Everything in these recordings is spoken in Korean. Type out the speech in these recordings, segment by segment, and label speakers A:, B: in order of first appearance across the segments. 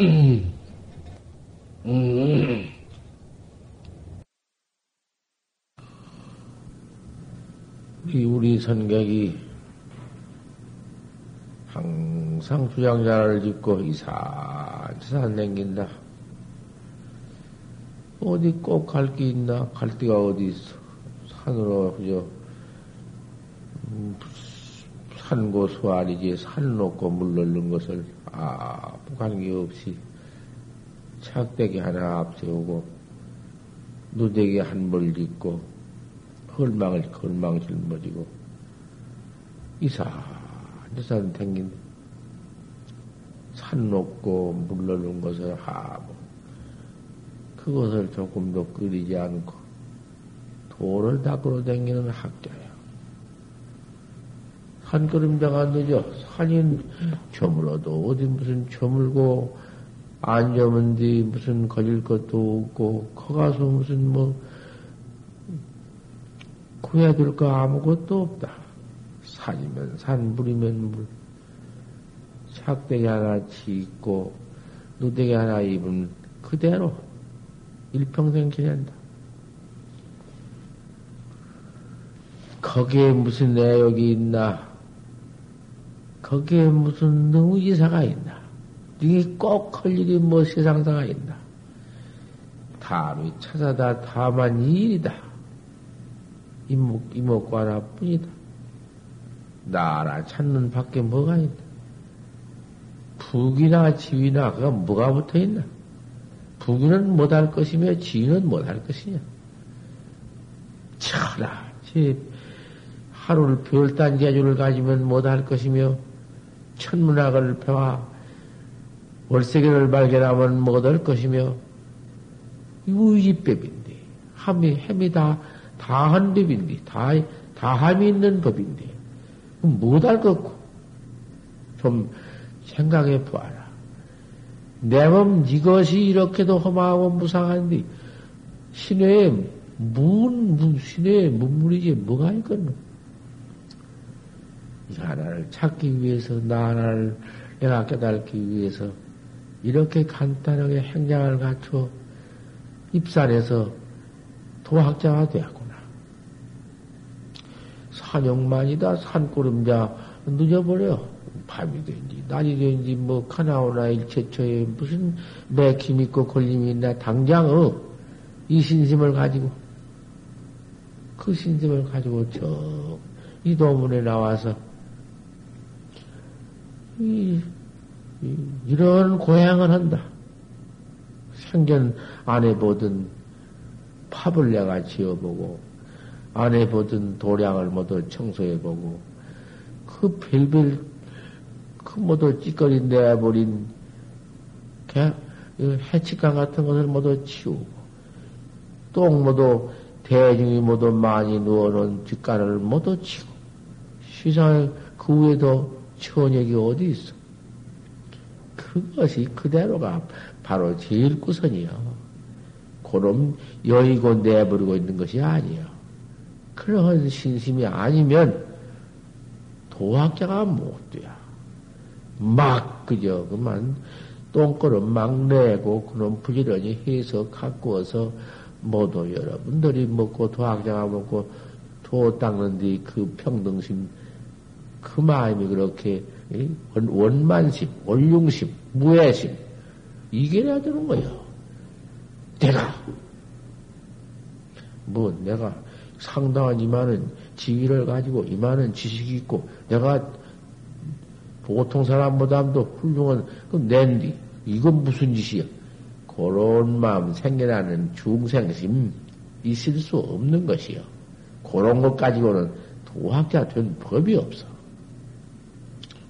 A: 음. 음. 우리 선객이 항상 주장자를 짓고 이산저산 댕긴다. 어디 꼭 갈 게 있나? 갈 데가 어디 있어? 산으로 그저 음, 산고 수아리지 산 놓고 물 넣는 것을 아무 관계없이 착대기 하나 앞세우고 누대기 한벌 짓고 헐망을 헐망 짊어지고 이산저산 댕긴 산 놓고 물 넣는 것을 아무 그것을 조금도 끓이지 않고 돌을 닦으러 다니는 학자 야. 산걸음자가 늦어. 산이 저물어도 어디 무슨 저물고 안 저문 뒤 무슨 걸릴 것도 없고 커가서 무슨 뭐 구해야 될 거 아무것도 없다. 산이면 산, 물이면 물. 착대기 하나 짓고 누대기 하나 입은 그대로 일평생 지낸다. 거기에 무슨 내역이 있나? 거기에 무슨 너무 이사가 있나? 이게 꼭 할 일이 뭐 세상사가 있나? 다음이 찾아다 다만 일이다. 이목, 이목과 하나 뿐이다. 나라 찾는 밖에 뭐가 있나? 북이나 지위나 그가 뭐가 붙어 있나? 부귀는 못할 것이며 지위는 못할 것이냐. 차라, 하루를 별단 재주를 가지면 못할 것이며 천문학을 배워 월세계를 발견하면 못할 것이며 의지법인데 함이 햄이 다 다한 법인데 다 다함이 있는 법인데 못할 것고 좀 생각해 보아라. 내 몸 이것이 이렇게도 험하고 무상한데 신의 문, 문 신의 문물이지 뭐가 있겠노? 이 하나를 찾기 위해서 나 하나를 내가 깨달기 위해서 이렇게 간단하게 행장을 갖춰 입산해서 도학자가 되었구나. 산영만이다 산고름자 늦어버려. 밤이 된지, 낮이 된지, 뭐, 카나오나 일체처에 무슨 맥힘 있고 걸림이 있나, 당장, 어, 이 신심을 가지고, 그 신심을 가지고, 저, 이 도문에 나와서, 이, 이 이 런 고향을 한다. 생전 안 해보던 팝을 내가 지어보고, 안 해보던 도량을 모두 청소해보고, 그 별별 그 모두 찌꺼리 내버린 해치감 같은 것을 모두 치우고 똥 모두 대중이 모두 많이 누워놓은 뒷간을 모두 치고 시상에 그 위에도 천역이 어디 있어? 그것이 그대로가 바로 제일 구선이요. 그럼 여의고 내버리고 있는 것이 아니요. 그러한 신심이 아니면 도학자가 못 돼요. 막 그저 그만 똥꼬를 막 내고 그놈 부지런히 해서 와서 모두 여러분들이 먹고 도학자가 먹고 도 닦는 데 그 평등심 그 마음이 그렇게 원만심, 원융심, 무해심 이게해야 되는 거예요. 내가 뭐 내가 상당한 이만한 지위를 가지고 이만한 지식이 있고 내가 보통 사람보다도 훌륭한 그 낸디 이건 무슨 짓이야? 그런 마음 생겨나는 중생심 있을 수 없는 것이요. 그런 것 가지고는 도학자 된 법이 없어.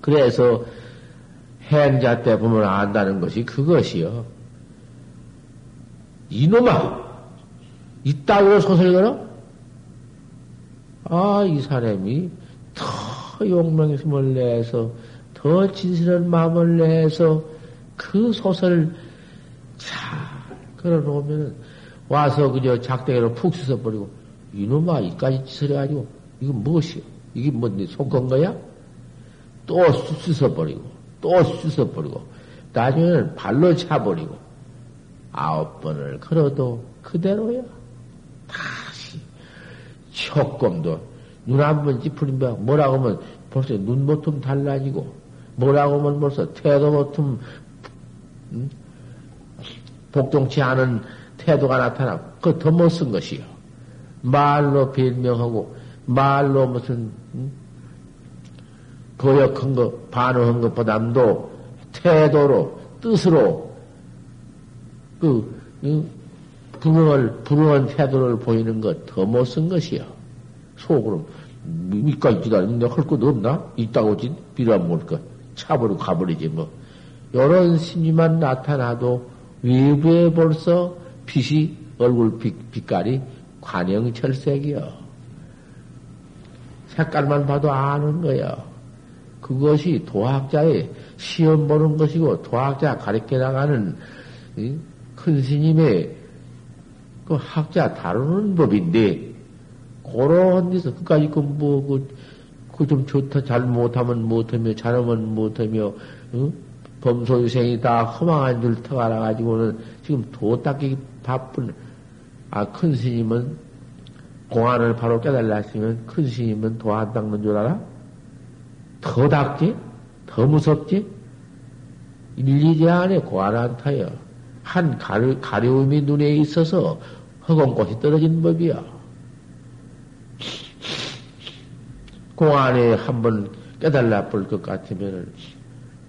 A: 그래서 행자 때 보면 안다는 것이 그것이요. 이놈아! 이따위로 소설 걸어? 아, 이 사람이 더 용맹심을 내서 더 진실한 마음을 내서 그 소설을 잘 걸어 놓으면 와서 그저 작대기로 푹 씻어버리고 이놈아 이까지 짓을 해가지고 이거 무엇이야? 이게 뭔데 속건 거야? 또 씻어버리고 또 씻어버리고 나중에는 발로 차버리고 아홉 번을 걸어도 그대로야. 다시 조금도 눈 한 번 찌푸리면 뭐라고 하면 벌써 눈보틈 달라지고 뭐라고 하면 벌써 태도보틈 음? 복종치 않은 태도가 나타나고 그거 더 못 쓴 것이요. 말로 변명하고 말로 무슨 음? 거역한 거 반응한 것보다도 태도로 뜻으로 그 음? 불응을 불응한 태도를 보이는 것 더 못 쓴 것이요. 속으로 이까지 기다리는데 할 것도 없나? 있다고 진뭘 것. 차버리고 가버리지 뭐. 요런 심리만 나타나도 외부에 벌써 빛이 얼굴 빛, 빛깔이 관영철색이요. 색깔만 봐도 아는 거야. 그것이 도학자의 시험 보는 것이고 도학자 가르쳐 나가는 큰 스님의 그 학자 다루는 법인데 그런 데서 그까지 그뭐 그, 좋다 잘 못하면 못하며 잘하면 못하며 응? 범소유생이 다 허망한 줄 터가라 가지고는 지금 도 닦기 바쁜 아 큰 스님은 공안을 바로 깨달았으면 큰 스님은 도안 닦는 줄 알아? 더 닦지? 더 무섭지? 일리제 안에 타요. 한 가려, 가려움이 눈에 있어서 허공꽃이 떨어진 법이야. 공안에 한번 깨달라 볼것 같으면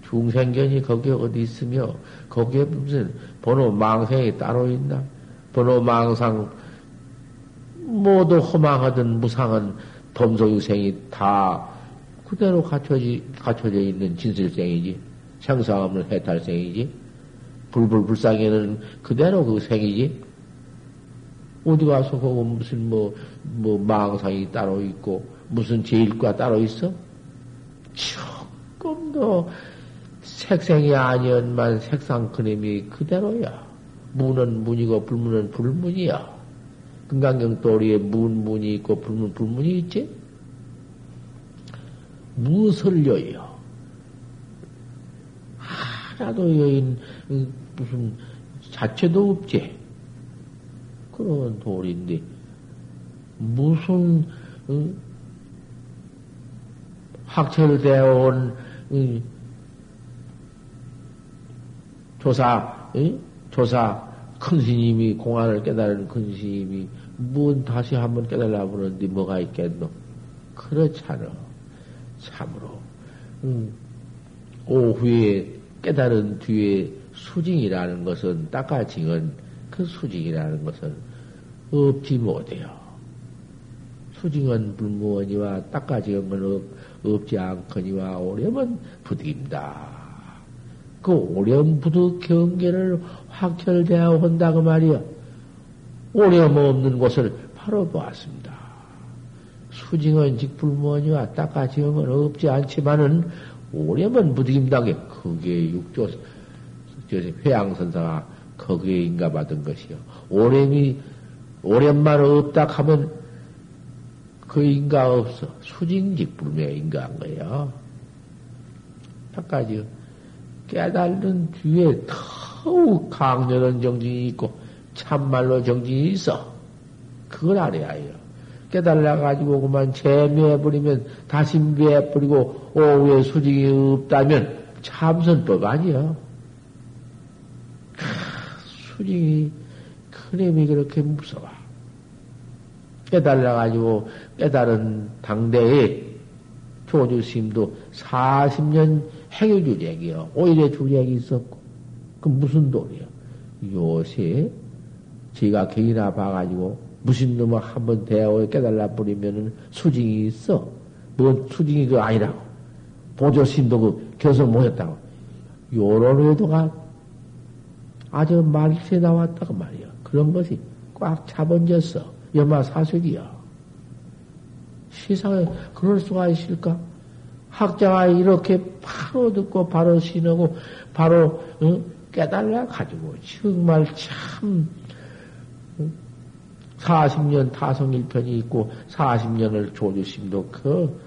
A: 중생견이 거기에 어디 있으며 거기에 무슨 번호 망상이 따로 있나? 번호 망상 모두 허망하든 무상한 범소유생이 다 그대로 갖춰지, 갖춰져 있는 진실생이지. 생사 없는 해탈생이지. 불불불상에는 그대로 그 생이지. 어디 가서 그거 무슨 뭐, 뭐 망상이 따로 있고, 무슨 제일과 따로 있어? 조금 더 색생이 아니었만 색상 그림이 그대로야. 문은 문이고 불문은 불문이야. 금강경 도리에 문, 문이 있고 불문, 불문이 있지? 무엇을 여여? 하나도 여인, 무슨 자체도 없지. 그런 돌인데, 무슨, 응? 학철되어 온, 응? 조사, 응? 조사, 큰 스님이, 공안을 깨달은 큰 스님이, 뭔 다시 한번 깨달라 보는데 뭐가 있겠노? 그렇잖아. 참으로. 응. 오후에 깨달은 뒤에 수징이라는 것은, 닦아징은 그 수징이라는 것은 없지 못해요. 수징은 불무원이와 닦아징은 없, 없지 않거니와 오렴은 부득입니다. 그 오렴부득 경계를 확철대하고 한다고 말이야. 오렴 없는 곳을 바로 보았습니다. 수징은 직불무원이와 닦아징은 없지 않지만은 오렴은 부득임당에 그게 육조 회양선사가 거기에 인가받은 것이요. 오렴이 오렴만 없다 하면 그 인가 없어. 수징직불명에 인가한 거예요. 닦아지 깨달은 뒤에 더욱 강렬한 정진이 있고 참말로 정진이 있어. 그걸 알아야 해요. 깨달아가지고 그만 재미해버리면 다시 미해버리고 오후에 수직이 없다면 참선법 아니야. 수직이 큰 힘이 그렇게 무서워. 깨달아가지고 깨달은 당대에 조주심도 40년 행유주력이요. 오히려 주력이 있었고. 그 무슨 도리요? 요새 제가 경이나 봐가지고 무슨 놈을 한번 대하고 깨달라 버리면은 수징이 있어. 뭔 수징이 그 아니라고. 보조심도 그 교섭 모였다고. 요런 의도가 아주 말세 나왔다고 말이야. 그런 것이 꽉 차번졌어. 여마 사색이야. 세상에 그럴 수가 있을까? 학자가 이렇게 바로 듣고 바로 신하고 바로 응? 깨달아 가지고 정말 참 40년 타성일편이 있고 40년을 조주심도 그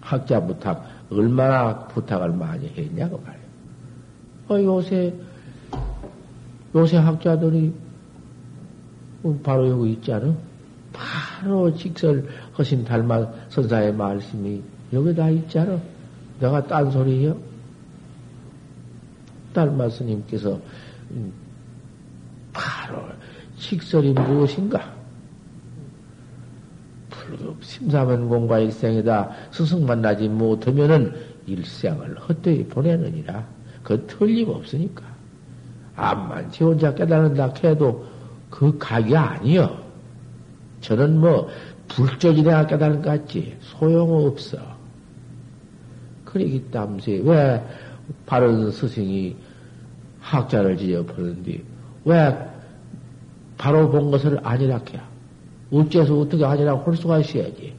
A: 학자 부탁 얼마나 부탁을 많이 했냐고 말이야. 어, 요새, 요새 학자들이 바로 여기 있지 않아? 바로 직설 허신 달마 선사의 말씀이 여기 다 있지 않아? 내가 딴소리요? 달마 스님께서 음, 바로 직설이 무엇인가? 불급 심사면 공과 일생이다. 스승 만나지 못하면은 일생을 헛되이 보내느니라. 그 틀림없으니까. 암만 지 혼자 깨달은다 해도 그 각이 아니여. 저는 뭐 불적이 내가 깨달은 것 같지 소용없어. 그러기 때문에 왜 바른 스승이 학자를 지어버는데 왜 바로 본 것을 아니라케야? 어째서 어떻게 아니라고 할 수가 있어야지.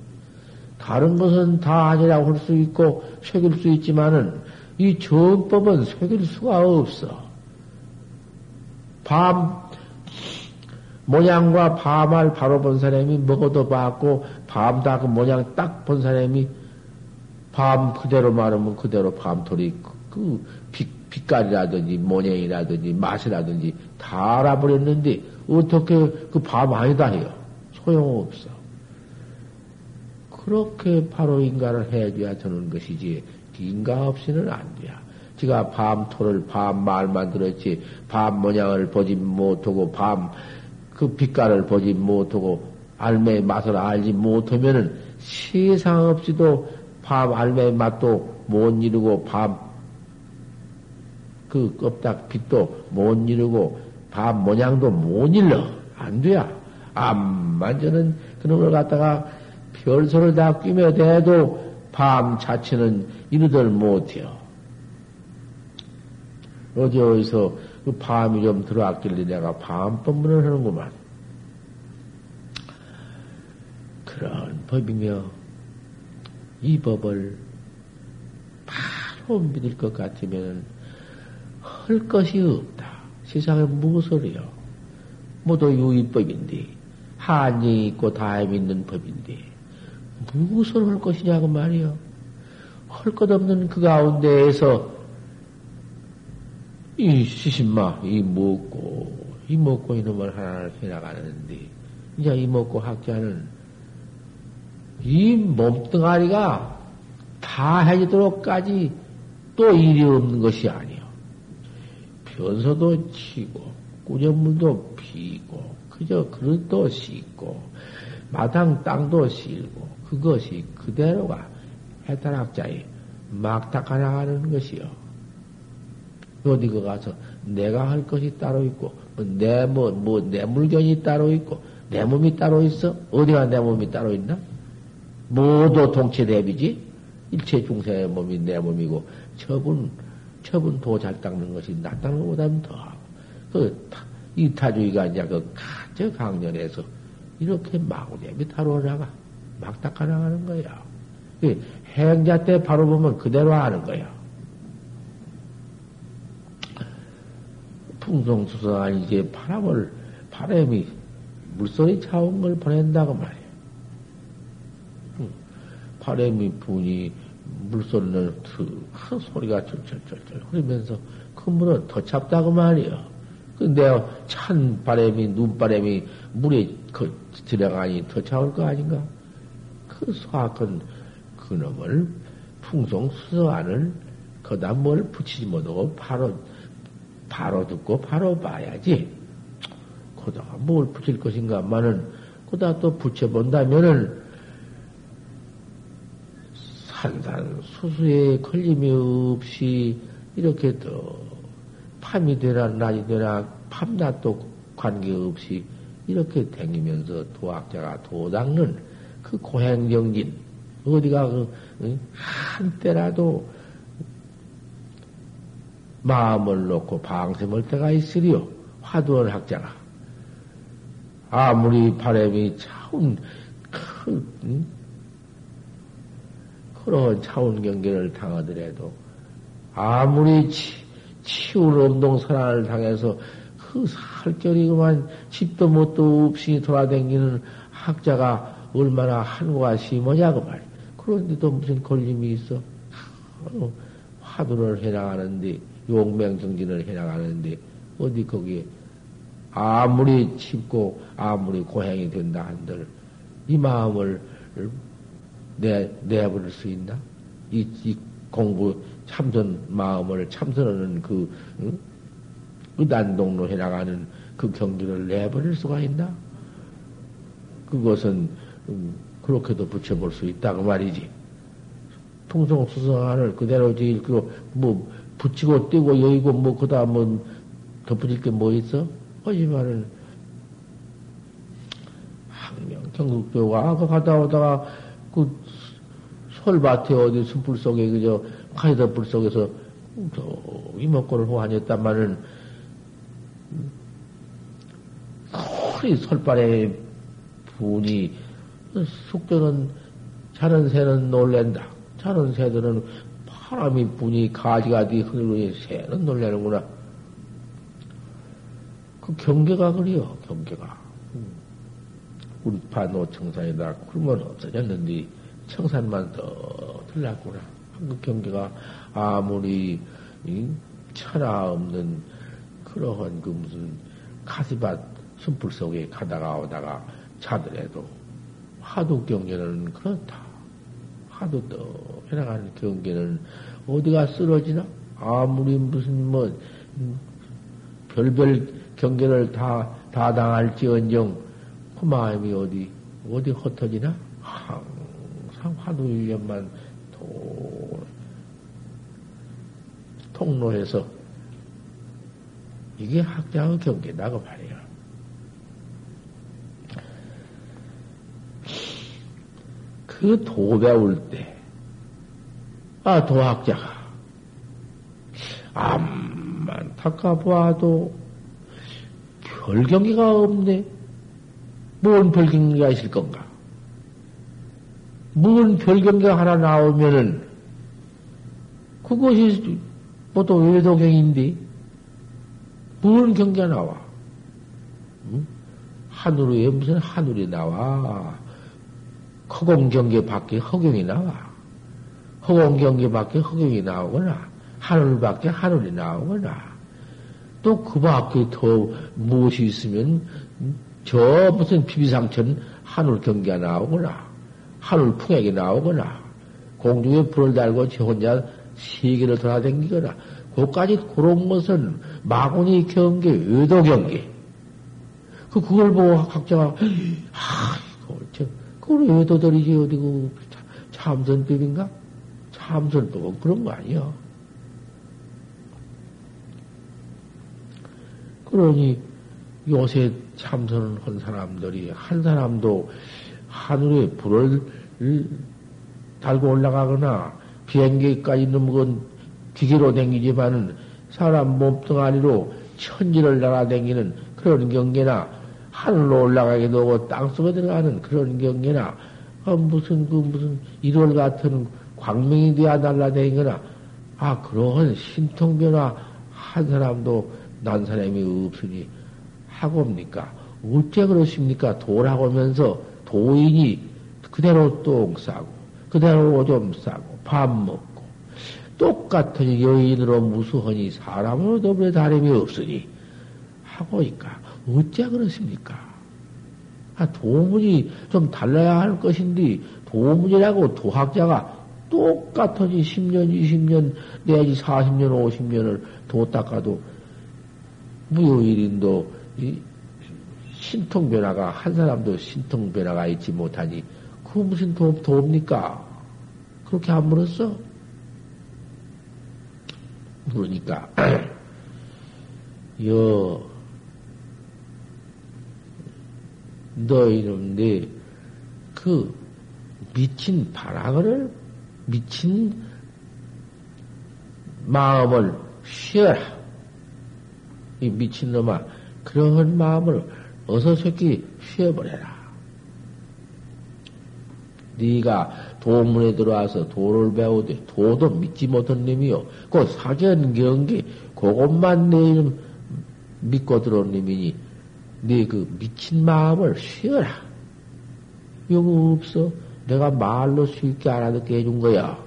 A: 다른 것은 다 아니라고 할 수 있고 새길 수 있지만은 이 정법은 새길 수가 없어. 밤 모양과 밤을 바로 본 사람이 먹어도 봤고 밤다 그 모양 딱 본 사람이 밤 그대로 말하면 그대로 밤토리 그, 그 빛, 빛깔이라든지 모양이라든지 맛이라든지 다 알아버렸는데 어떻게 그밤 아니다 해요. 소용없어. 그렇게 바로 인가를 해줘야 되는 것이지 인가 없이는 안 돼요. 지가 밤토를 밤 말만 들었지 밤 모양을 보지 못하고 밤 그 빛깔을 보지 못하고 알매의 맛을 알지 못하면은 세상 없이도 밤 알매의 맛도 못 이루고 밤그 껍닥 빛도 못 이루고 밤 모양도 못 일러 안 돼야 암만 저는 걸 갖다가 별소를 다 끼며 대도 밤 자체는 이루들 못해요. 어디 어디서 그 밤이 좀 들어왔길래 내가 밤 법문을 하는구만. 그런 법이며 이 법을 바로 믿을 것 같으면 할 것이 없다. 세상에 무엇을 해요? 모두 유의법인데 한정이 있고 다임 있는 법인데 무엇을 할 것이냐고 말이요. 할 것 없는 그 가운데에서 이 시신마, 이 먹고, 이 먹고 이놈을 하나를 해나가는데, 이제 이 먹고 학자는 이 몸뚱아리가 다 해지도록까지 또 일이 없는 것이 아니요. 변소도 치고, 꾸정물도 피고, 그저 그릇도 씻고, 마당 땅도 씻고, 그것이 그대로가 해탈학자의 막닦아 나가는 것이요. 어디 가 가서 내가 할 것이 따로 있고 뭐내뭐뭐내 물건이 따로 있고 내 몸이 따로 있어 어디가 내 몸이 따로 있나? 모두 동체 대비지 일체 중생의 몸이 내 몸이고 처분 처분 도잘 닦는 것이 나 닦는 것보다는 더그 이타주의가 이제 그저 강연에서 이렇게 마구잡이 다루어나가 막 닦아 나가는 거야. 그 행자 때 바로 보면 그대로 하는 거야. 풍성수성한 이제 바람을, 바람이 물소리 차온 걸 보낸다고 말이야. 바람이 분이 물소리는 큰 소리가 철철철철 흐르면서 그 물은 더 찹다고 말이야. 근데 찬 바람이, 눈바람이 물에 그 들어가니 더 차올 거 아닌가? 그 소악한 그놈을 풍성수성안을 거다 뭘 붙이지 못하고 바로 바로 듣고 바로 봐야지. 거다가 뭘 붙일 것인가만은 거다 또 붙여본다면은 산산 수수에 걸림이 없이 이렇게 또 밤이 되나 낮이 되나 밤낮 도 관계없이 이렇게 댕기면서 도학자가 도닦는 그 고행정진 어디가 그 한때라도 마음을 놓고 방sem할 때가 있으리요. 화두원 학자가. 아무리 바람이 차운 큰, 응? 그런 차운 경계를 당하더라도 아무리 치, 치울 운동선안을 당해서 그 살결이 그만 집도 못도 없이 돌아다니는 학자가 얼마나 한과 심하냐고 말이야. 그런데도 무슨 걸림이 있어? 화두를 해나가는데, 용맹정진을 해나가는데, 어디 거기에 아무리 칩고 아무리 고행이 된다 한들 이 마음을 내, 내버릴 수 있나? 이, 이 공부 참선 마음을 참선하는 그, 응? 의단동로 해나가는 그 경기를 내버릴 수가 있나? 그것은, 음, 그렇게도 붙여볼 수 있다고 말이지. 통성 수성안을 그대로 읽고, 뭐, 붙이고 떼고 여의고 뭐, 그 다음은 덧붙일 게 뭐 있어? 하지만은, 항명 경국교가 그 갔다 오다가 그 솔밭에 어디 숲불 속에 그저 카이더불 속에서 저 이목구를 호환했단말은 소리 솔발에 분이 숙교는 자는 새는 놀랜다. 자는 새들은 바람이 분이 가지가지 흐르니 새는 놀래는구나. 그 경계가 그래요, 경계가. 우리파 노청산이다. 그러면 없어졌는데, 청산만 더 들렸구나. 그 경계가 아무리, 천하 없는 그러한 그 무슨 가시밭 순풀 속에 가다가 오다가 자더라도 화두 경계는 그렇다. 화두 또 해나가는 경계는 어디가 쓰러지나? 아무리 무슨 뭐, 음, 별별 경계를 다, 다 당할지언정, 그 마음이 어디, 어디 흩어지나? 항상 화두일련만 도, 통로해서, 이게 학자의 경계다고 말이야. 그도 배울 때, 아, 도학자가, 암만 닦아 보아도 별경기가 없네. 뭔 별경기가 있을 건가? 뭔 별경기가 하나 나오면은 그것이 뭐또 외도경인데 뭔 경기가 나와? 응? 하늘 에 무슨 하늘이 나와? 허공경계 밖에 허경이 나와. 허공경계 밖에 허경이 나오거나 하늘 밖에 하늘이 나오거나 또 그 밖에 더 무엇이 있으면 저 무슨 피비상천 하늘 경계가 나오거나 하늘 풍액이 나오거나 공중에 불을 달고 저 혼자 세계를 돌아다니거나 그까지 그런 것은 마구니 경계, 외도 경계. 그 그걸 보고 학자가 아, 이거 그걸 외도들이지 어디 그 참선법인가? 참선법은 그런 거 아니야. 그러니 요새 참선을 한 사람들이 한 사람도 하늘에 불을 달고 올라가거나 비행기까지 넘은 기계로 댕기지만은 사람 몸뚱아리로 천지를 날아댕기는 그런 경계나 하늘로 올라가기도 하고 땅속에 들어가는 그런 경계나 아, 무슨 그 무슨 일월 같은 광명이 되어 날아다니거나 아 그러한 신통변화 한 사람도 난 사람이 없으니 하고옵니까? 어째 그러십니까? 돌아오면서 도인이 그대로 똥 싸고, 그대로 오줌 싸고, 밥 먹고, 똑같은 여인으로 무수하니 사람으로 더불어 다름이 없으니 하고니까 어째 그러십니까? 아, 도문이 좀 달라야 할 것인데, 도문이라고 도학자가 똑같으니 10년, 20년, 내지 40년, 50년을 도 닦아도 무효일인도 신통 변화가 한 사람도 신통 변화가 있지 못하니 그 무슨 도, 도입니까? 그렇게 안 물었어? 물으니까 여 너희는 네그 미친 바라거를 미친 마음을 쉬어라. 이 미친놈아, 그러한 마음을 어서 새끼 쉬어버려라. 네가 도문에 들어와서 도를 배우되 도도 믿지 못한 놈이요. 그 사견 경기 그것만 내 이름 믿고 들어온 놈이니 네 그 미친 마음을 쉬어라. 이거 없어. 내가 말로 쉽게 알아듣게 해준 거야.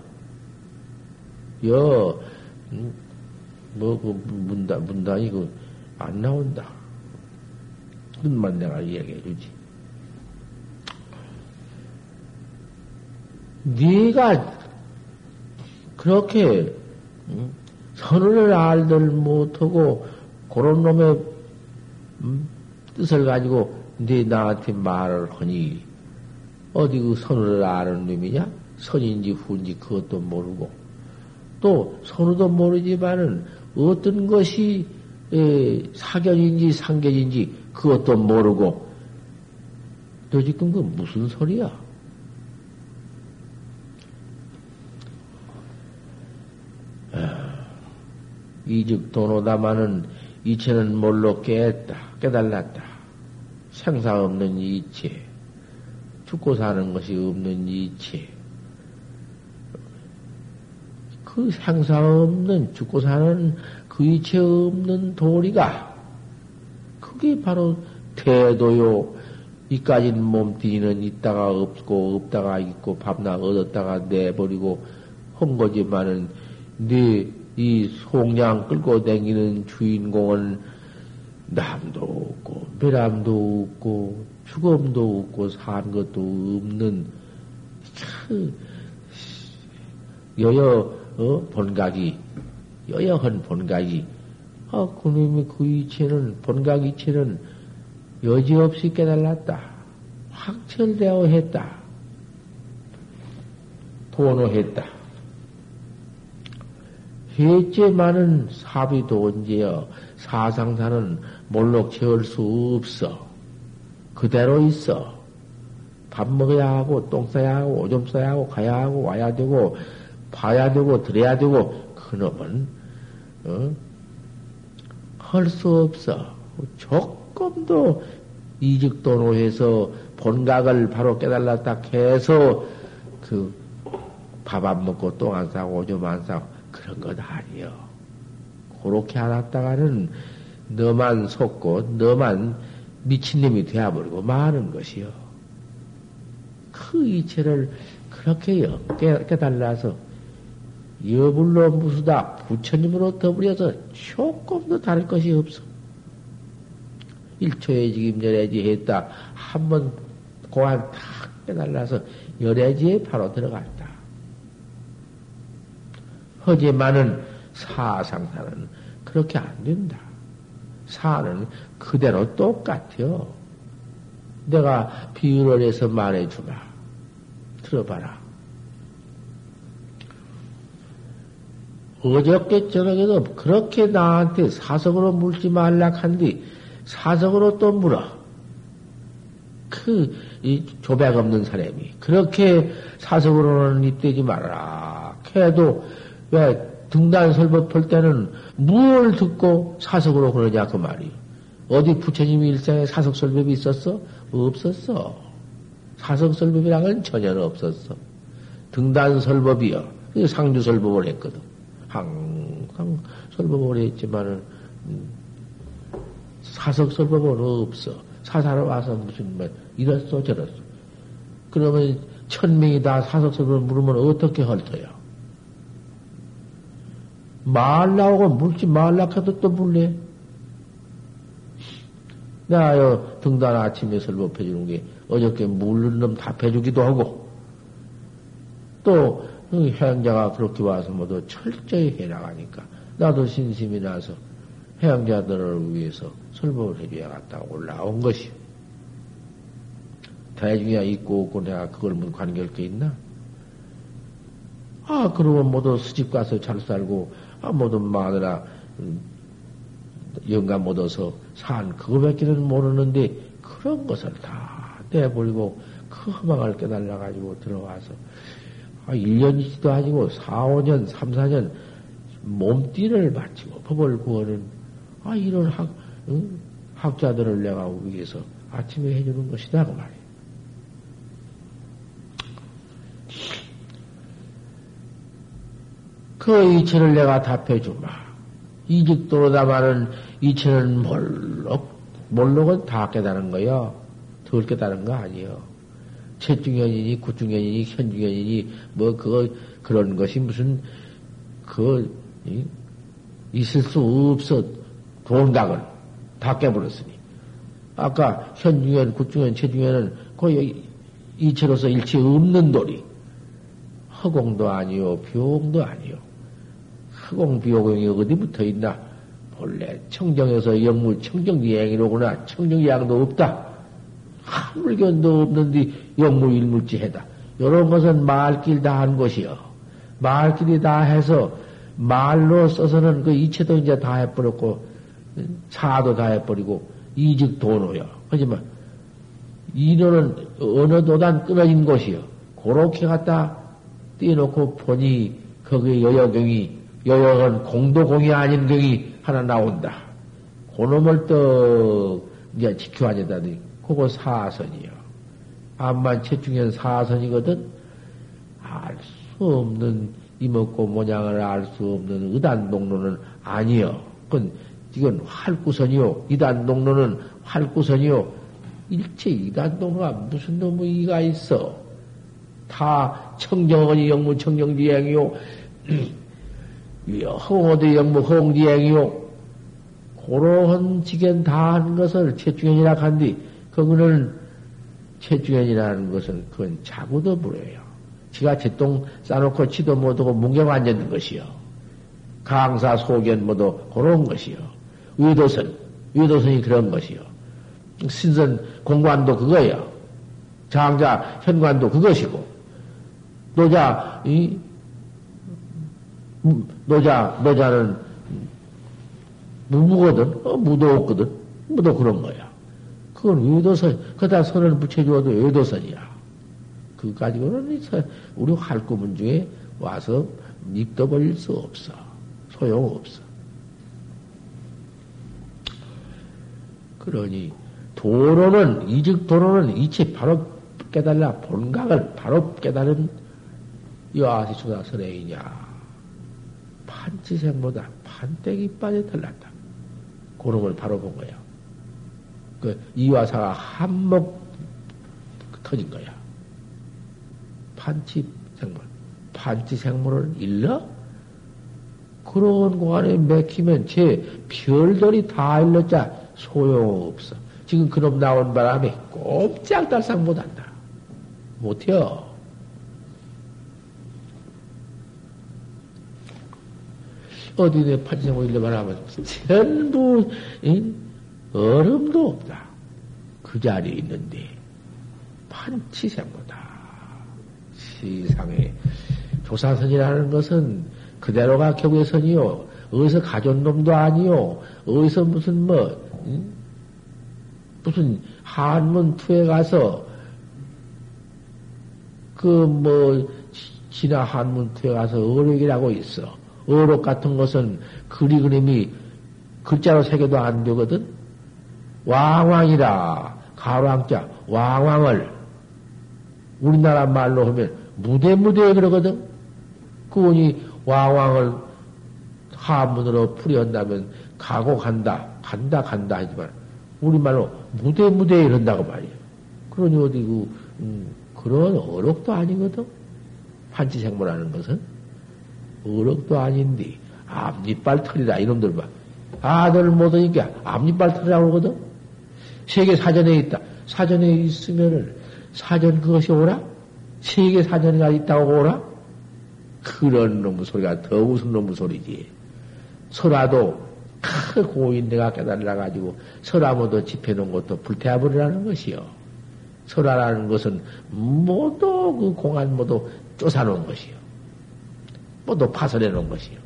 A: 여, 음, 뭐, 그, 문단, 문단이 그, 안 나온다. 그것만 내가 이야기해 주지. 네가 그렇게 음, 선을 알들 못하고 그런 놈의 음, 뜻을 가지고 네 나한테 말을 하니 어디 그 선을 아는 놈이냐? 선인지 후인지 그것도 모르고 또 선우도 모르지만은 어떤 것이 사견인지 상견인지 그것도 모르고 너 지금 그 무슨 소리야? 이즉 도노다마는 이체는 뭘로 깨었다, 깨달았다. 생사 없는 이체, 죽고 사는 것이 없는 이체. 그 생사 없는, 죽고 사는 그 이체 없는 도리가, 그게 바로 태도요. 이까진 몸뚱이는 있다가 없고, 없다가 있고, 밤낮 얻었다가 내버리고, 한 거지만은, 네, 이 송량 끌고 다니는 주인공은 남도 없고, 배람도 없고, 죽음도 없고, 산 것도 없는, 그, 여여, 어, 본각이, 여여한 본각이, 아, 그놈이 그 이체는, 본각 이체는 여지없이 깨달았다. 확철되어 했다. 도노했다. 해째 많은 사비도 언제여 사상사는 몰록 채울 수 없어. 그대로 있어. 밥 먹어야 하고, 똥 싸야 하고, 오줌 싸야 하고, 가야 하고, 와야 되고, 봐야 되고, 들어야 되고, 그놈은, 어? 할 수 없어. 조금도 이직도노해서 본각을 바로 깨달았다 해서, 그, 밥 안 먹고, 똥 안 싸고, 오줌 안 싸고, 그런 것 아니여. 그렇게 알았다가는 너만 속고 너만 미친놈이 되어버리고 마는 것이요. 그 이체를 그렇게 깨, 깨달라서 여불로 무수다 부처님으로 더불여서 조금도 다를 것이 없어. 일초에 지금 열애지 했다. 한 번 고안 탁 깨달라서 열애지에 바로 들어갔다. 하지만은 사상사는 그렇게 안 된다. 사는 그대로 똑같아요. 내가 비유를 해서 말해주마. 들어봐라. 어저께 저녁에도 그렇게 나한테 사석으로 물지 말라 한뒤 사석으로 또 물어. 그, 이 조백 없는 사람이. 그렇게 사석으로는 입대지 말아라. 해도 왜 등단 설법 할 때는 무엇을 듣고 사석으로 그러냐 그 말이. 어디 부처님이 일생에 사석 설법이 있었어? 없었어. 사석 설법이란 건 전혀 없었어. 등단 설법이요. 상주 설법을 했거든. 항상 설법을 했지만은 음, 사석 설법은 없어. 사사로 와서 무슨 뭐 이랬어 저랬어. 그러면 천 명이 다 사석 설법을 물으면 어떻게 헐터요? 말라고 물지 말라 해도 또 물래. 나요 등단 아침에 설법해 주는 게 어저께 물른 놈 답해 주기도 하고 또 해양자가 그렇게 와서 모두 철저히 해나가니까 나도 신심이 나서 해양자들을 위해서 설법을 해줘야겠다고 올라온 것이 대중이야 있고 없고 내가 그걸 뭐 관계할 게 있나? 아 그러면 모두 수집 가서 잘 살고 아, 모두 마누라 음, 영감 못 얻어서 산 그거밖에는 모르는데 그런 것을 다 내버리고 그 허망을 깨달아가지고 들어와서 아, 1년이지도 아니고 4, 5년, 3, 4년 몸띠를 바치고 법을 구하는 아, 이런 학, 응? 학자들을 내가 위해서 아침에 해주는 것이다, 그 말이야. 그 이체를 내가 답해주마. 이직도로다마는 이체는 몰록, 몰록은 다 깨달은 거요. 덜 깨달은 거 아니요. 채중현이니, 구중현이니, 현중현이니, 뭐, 그거, 그런 것이 무슨, 그, 이, 있을 수 없어. 동각을 다 깨버렸으니. 아까 현중현, 구중현, 최중현은 거의 이체로서 일체 없는 돌이 허공도 아니요, 비용도 아니요. 허공 비용이 어디 붙어 있나? 본래 청정에서 영무 청정지행이로구나. 청정지향도 없다. 한 물견도 없는데 영무 일물지해다. 이런 것은 말길 다 한 것이요. 말길이 다 해서 말로 써서는 그 이체도 이제 다 해버렸고 차도 다 해버리고 이직 도노요. 하지만 이노는 어느 도단 끊어진 것이요. 그렇게 갖다 띄놓고 보니 거기에 여여경이 여여은 공도공이 아닌 경이 하나 나온다. 그놈을 또 이제 지켜하자다니 그거 사선이요. 암만 채중현 사선이거든. 알 수 없는 이먹고 모양을 알 수 없는 의단 동로는 아니요. 그건 이건 활구선이요. 이단 동로는 활구선이요. 일체 이단 동로가 무슨 놈의 이가 있어? 다 청정원이 영무 청정지행이요. 허공어도 영무 허공지행이요. 그러한 지견 다 한 것을 최중현이라 한디, 그거는 최중현이라는 것은 그건 자구도 부려요. 지가 제똥 싸놓고 치도 못하고 뭉경 앉았는 것이요. 강사 소견 모두 그런 것이요. 의도선, 의도선이 그런 것이요. 신선 공관도 그거예요. 장자 현관도 그것이고, 노자, 이, 노자, 노자는 무무거든, 어, 무도 없거든, 무도 그런 거야. 그건 의도선, 그다 선을 붙여주어도 의도선이야. 그 가지고는 우리 활구문 중에 와서 믿어버릴 수 없어. 소용없어. 그러니 도로는 이즉 도로는 이체 바로 깨달라 본각을 바로 깨달은 여아시 수다 선행이냐 판치생보다 판때기 빠져 달랐다. 그놈을 바로 본 거야. 그 이화사가 한몫 터진 거야. 판치 생물. 판치 생물을 일러? 그런 공안에 맥히면 제 별들이 다 일렀자 소용없어. 지금 그놈 나온 바람에 꼼짝달싹 못한다. 못해요. 어디 내 판치 생물 일러 말하면 전부 응? 얼음도 없다. 그 자리에 있는데 판치생물다. 세상에 조사선이라는 것은 그대로가 경외선이요. 어디서 가져온 놈도 아니요. 어디서 무슨 뭐 응? 무슨 한문 투에 가서 그 뭐 지나 한문 투에 가서 어록이라고 있어. 어록 같은 것은 그리 그림이 글자로 새겨도 안 되거든. 왕왕이라 가왕자 왕왕을 우리나라 말로 하면 무대 무대 그러거든. 그분이 왕왕을 하문으로 풀이한다면 가고 간다, 간다, 간다 하지만 우리말로 무대 무대 이런다고 말이야. 그러니 어디 그 음, 그런 어록도 아니거든. 판치생물하는 것은 어록도 아닌데 앞니빨 털이다 이놈들 봐. 아들 못하니까 앞니빨 털이라고 그러거든. 세계 사전에 있다. 사전에 있으면은 사전 그것이 오라? 세계 사전이가 있다고 오라? 그런 놈의 소리가 더 무슨 놈의 소리지. 설화도 큰 고인 내가 깨달아가지고 설화 모두 집해놓은 것도 불태워버리라는 것이요. 설화라는 것은 모두 그 공안 모두 쫓아놓은 것이요. 모두 파손해놓은 것이요.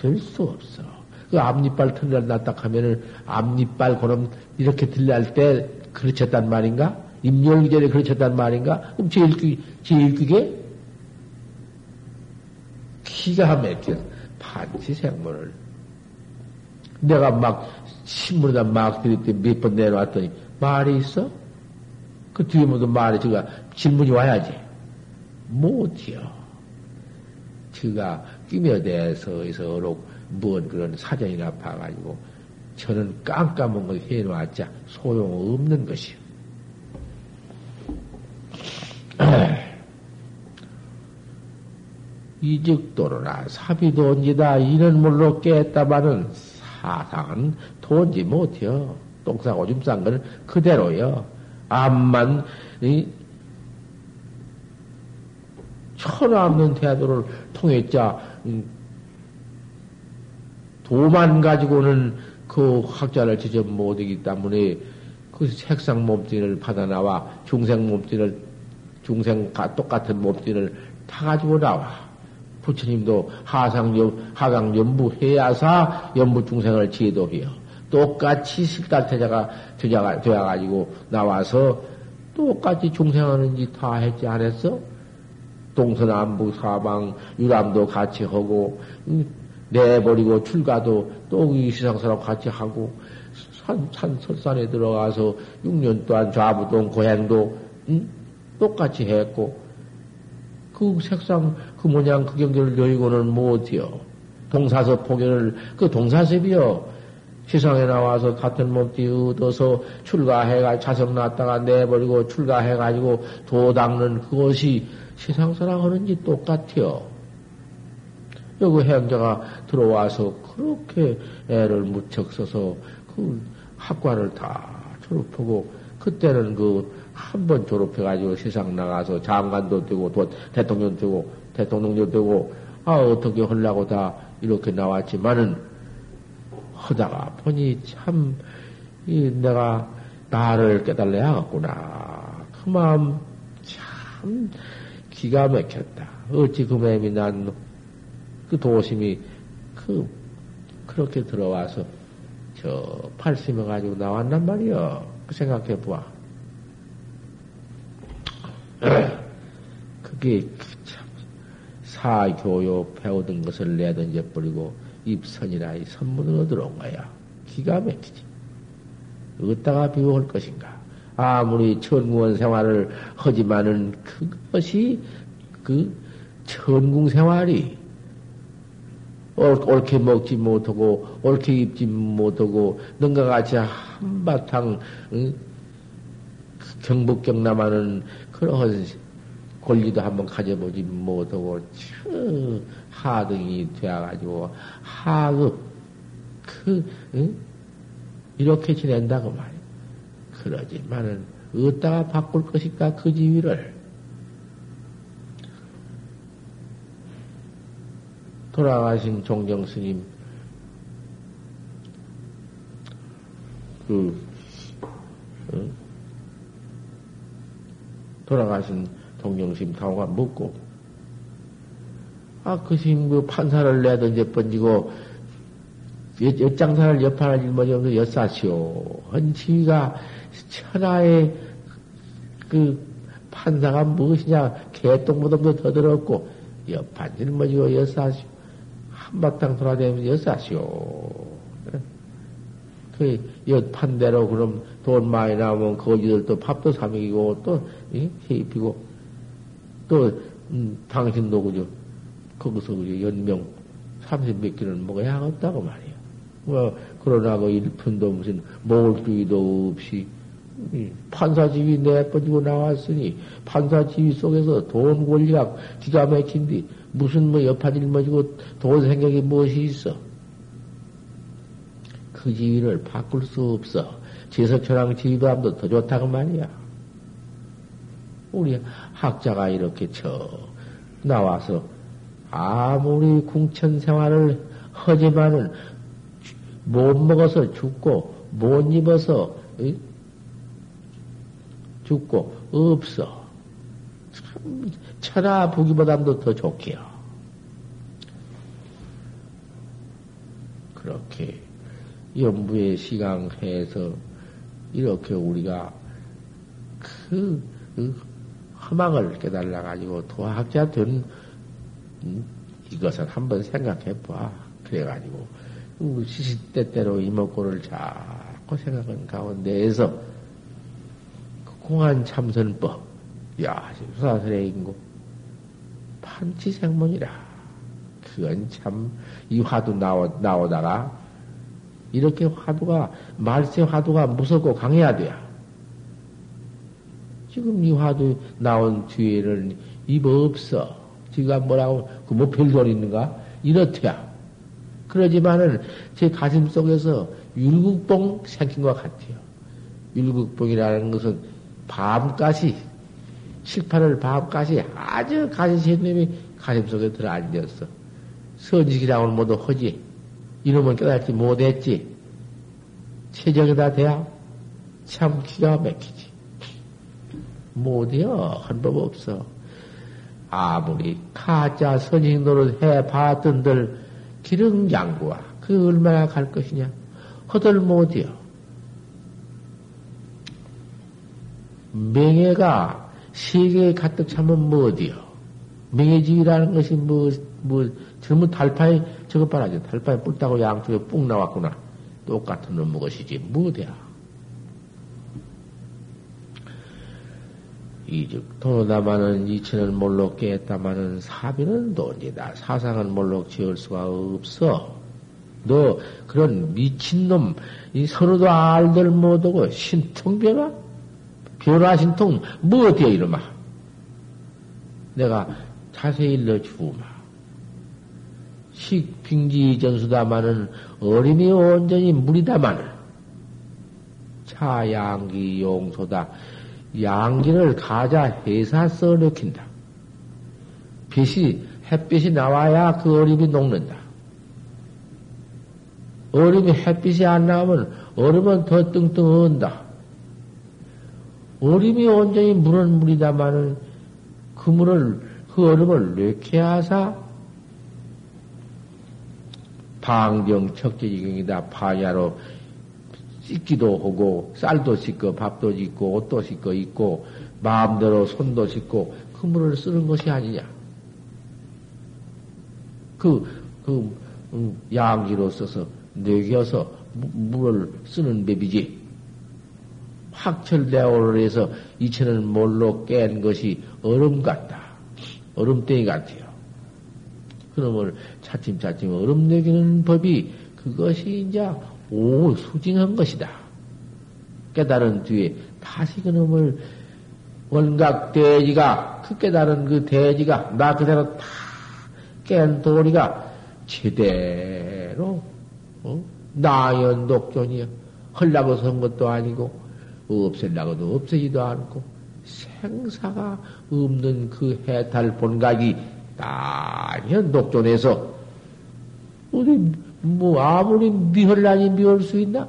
A: 될 수 없어. 그 앞니빨 털날 났다 하면은 앞니빨 그럼 이렇게 들날 때 그르쳤단 말인가? 임열기 전에 그르쳤단 말인가? 그럼 제일 귀, 제일 귀게? 기가 막혀. 판치 생물을. 내가 막, 신문에다 막 드릴 때 몇 번 내려왔더니, 말이 있어? 그 뒤에 모두 말이, 제가 질문이 와야지. 못해요. 제가 끼며대서, 에서 어록, 뭔 그런 사정이나 봐가지고, 저는 깜깜한 걸 해놓았자 소용없는 것이요. 이즉도로나 사비돈지다 이는 물로 깼다마는 사상은 돈지 못해요. 똥싸 오줌 싼건 그대로요. 암만 이, 천하 없는 태도를 통했자 도만 가지고는 그 학자를 지적 못하기 때문에 그 색상 몸뚱이를 받아 나와 중생 몸뚱이를 중생과 똑같은 몸뚱이를 타 가지고 나와 부처님도 하상 하강 연부 해야사 연부 중생을 제도해요. 똑같이 실달태자가 되자가 되어가지고 나와서 똑같이 중생하는 짓 다 했지 않았어? 동서남북 사방 유람도 같이 하고 내버리고 출가도 또이 시상사랑 같이 하고 산, 산, 설산에 들어가서 6년 동안 좌부동 고행도 응? 똑같이 했고 그 색상 그 모양 그 경계를 여의고는 못해요. 동사서 포견을 그 동사섭이요. 세상에 나와서 같은 몸띠 얻어서 출가해가 자석 났다가 내버리고 출가해가지고 도 닦는 그것이 세상사랑 하는지 똑같아요. 여기 행자가 들어와서 그렇게 애를 무척 써서 그 학과를 다 졸업하고 그때는 그 한 번 졸업해가지고 세상 나가서 장관도 되고 또 대통령 되고 대통령도 되고 아 어떻게 하려고 다 이렇게 나왔지만은 하다가 보니 참 이 내가 나를 깨달아야 하겠구나. 그 마음 참 기가 막혔다. 어찌 그 마음이 난 그 도심이 그 그렇게 들어와서 저 팔심해 가지고 나왔단 말이여. 그 생각해 보아. 그게 참 사교요 배우던 것을 내던져 버리고 입선이라 이 선문으로 들어온 거야. 기가 막히지. 어디다가 비교할 것인가? 아무리 천궁원 생활을 하지만은 그것이 그 천궁 생활이 옳게 먹지 못하고, 옳게 입지 못하고, 능가 같이 한바탕, 응? 경북, 경남하는 그런 권리도 한번 가져보지 못하고, 참, 하등이 되어가지고, 하급, 그, 응? 이렇게 지낸다고 말이야. 그러지만은, 어디다가 바꿀 것일까, 그 지위를. 돌아가신 종정 스님, 그, 어? 돌아가신 종정 스님 타고가 묻고, 아, 그 스님 그 판사를 내던지 번지고, 엿장사를 옆판을 짊어지면서 엿사시오. 헌치가 천하의 그 판사가 무엇이냐, 개똥무덤도 더 들었고, 옆판 짊어지고 엿사시오. 한바탕 돌아다니면서 여사시오. 그, 엿판대로 그럼 돈 많이 나오면 거지들도 밥도 사먹이고 또, 이, 입히고 또, 음, 당신도 그죠. 거기서 그죠. 연명 30몇 끼는 먹어야 하겠다고 말이야. 뭐, 그러나 그 일푼도 무슨 먹을 주의도 없이 판사집이 내빠지고 나왔으니 판사집이 속에서 돈 권리가 기가 막힌디 무슨 뭐 여파 짊어지고 돈 생각이 무엇이 있어? 그 지위를 바꿀 수 없어. 제석천왕 지위도함도 더 좋다고 말이야. 우리 학자가 이렇게 쳐 나와서 아무리 궁천 생활을 하지만은 못 먹어서 죽고 못 입어서 죽고 없어. 참 천하 부기보다도 더 좋게요. 그렇게 연부에 시강해서 이렇게 우리가 그, 그 허망을 깨달아 가지고 도학자 된 음, 이것을 한번 생각해 봐. 그래 가지고 시시때때로 이목구를 자꾸 생각한 가운데에서 그 공안 참선법 야 수사설의 인고 판치생문이라. 그건 참, 이 화두 나오, 나오다가, 이렇게 화두가, 말세 화두가 무섭고 강해야 돼요. 지금 이 화두 나온 뒤에는 입 없어. 지가 뭐라고, 그 뭐 별소리 있는가? 이렇대야. 그러지만은 제 가슴 속에서 율국봉 생긴 것 같아요. 율국봉이라는 것은 밤까지, 실판을 밤까지 아주 가시신 놈이 가슴 속에 들어 앉았어. 선식이라고는 모두 허지. 이놈은 깨닫지 못했지. 최적에다 대야 참 기가 막히지. 못해요. 한 법 없어. 아무리 가짜 선식 노릇 해봤던들 기름장구와 그 얼마나 갈 것이냐. 허들 못해요. 명예가 세계에 가득 차면 뭐디요? 명예지위라는 것이 뭐, 뭐, 젊은 달파에 저것 봐라죠. 달파에 뿔 따고 양쪽에 뿡 나왔구나. 똑같은 놈 무엇이지. 뭐대야. 이즉 도노다마는 이천을 몰록 깨했다마는 사비는 돈이다. 사상은 몰록 지을 수가 없어. 너 그런 미친놈 이 서로도 알들 못하고 신통변화? 변화신통 뭐 어때요 이놈아? 내가 자세히 일러주마. 식빙지 전수다마는 어림이 온전히 물이다마는 차양기 용소다. 양기를 가자 해사 써넣긴다. 빛이, 햇빛이 나와야 그 얼음이 녹는다. 얼음이 햇빛이 안 나오면 얼음은 더 뚱뚱 언다. 얼음이 온전히 물은 물이다마는 그 물을, 그 얼음을 이렇게 하사 방정 척제지경이다. 파야로 씻기도 하고 쌀도 씻고 밥도 씻고 옷도 씻고 있고 마음대로 손도 씻고 그 물을 쓰는 것이 아니냐. 그, 그, 음, 양기로 써서 내겨서 물을 쓰는 법이지. 확철대오를 해서 이천을 몰로 깬 것이 얼음 같다. 얼음땡이 같아요. 그놈을 차츰차츰 얼음 내기는 법이 그것이 이제 오, 수징한 것이다. 깨달은 뒤에 다시 그놈을 원각 대지가, 그 깨달은 그 대지가, 나 그대로 다 깬 도리가 제대로, 어? 나연 독존이야. 헐라고 선 것도 아니고, 없앨라고도 없애지도 않고, 생사가 없는 그 해탈 본각이 나연 독존에서, 우리 뭐 아무리 미헐라니 미울 수 있나?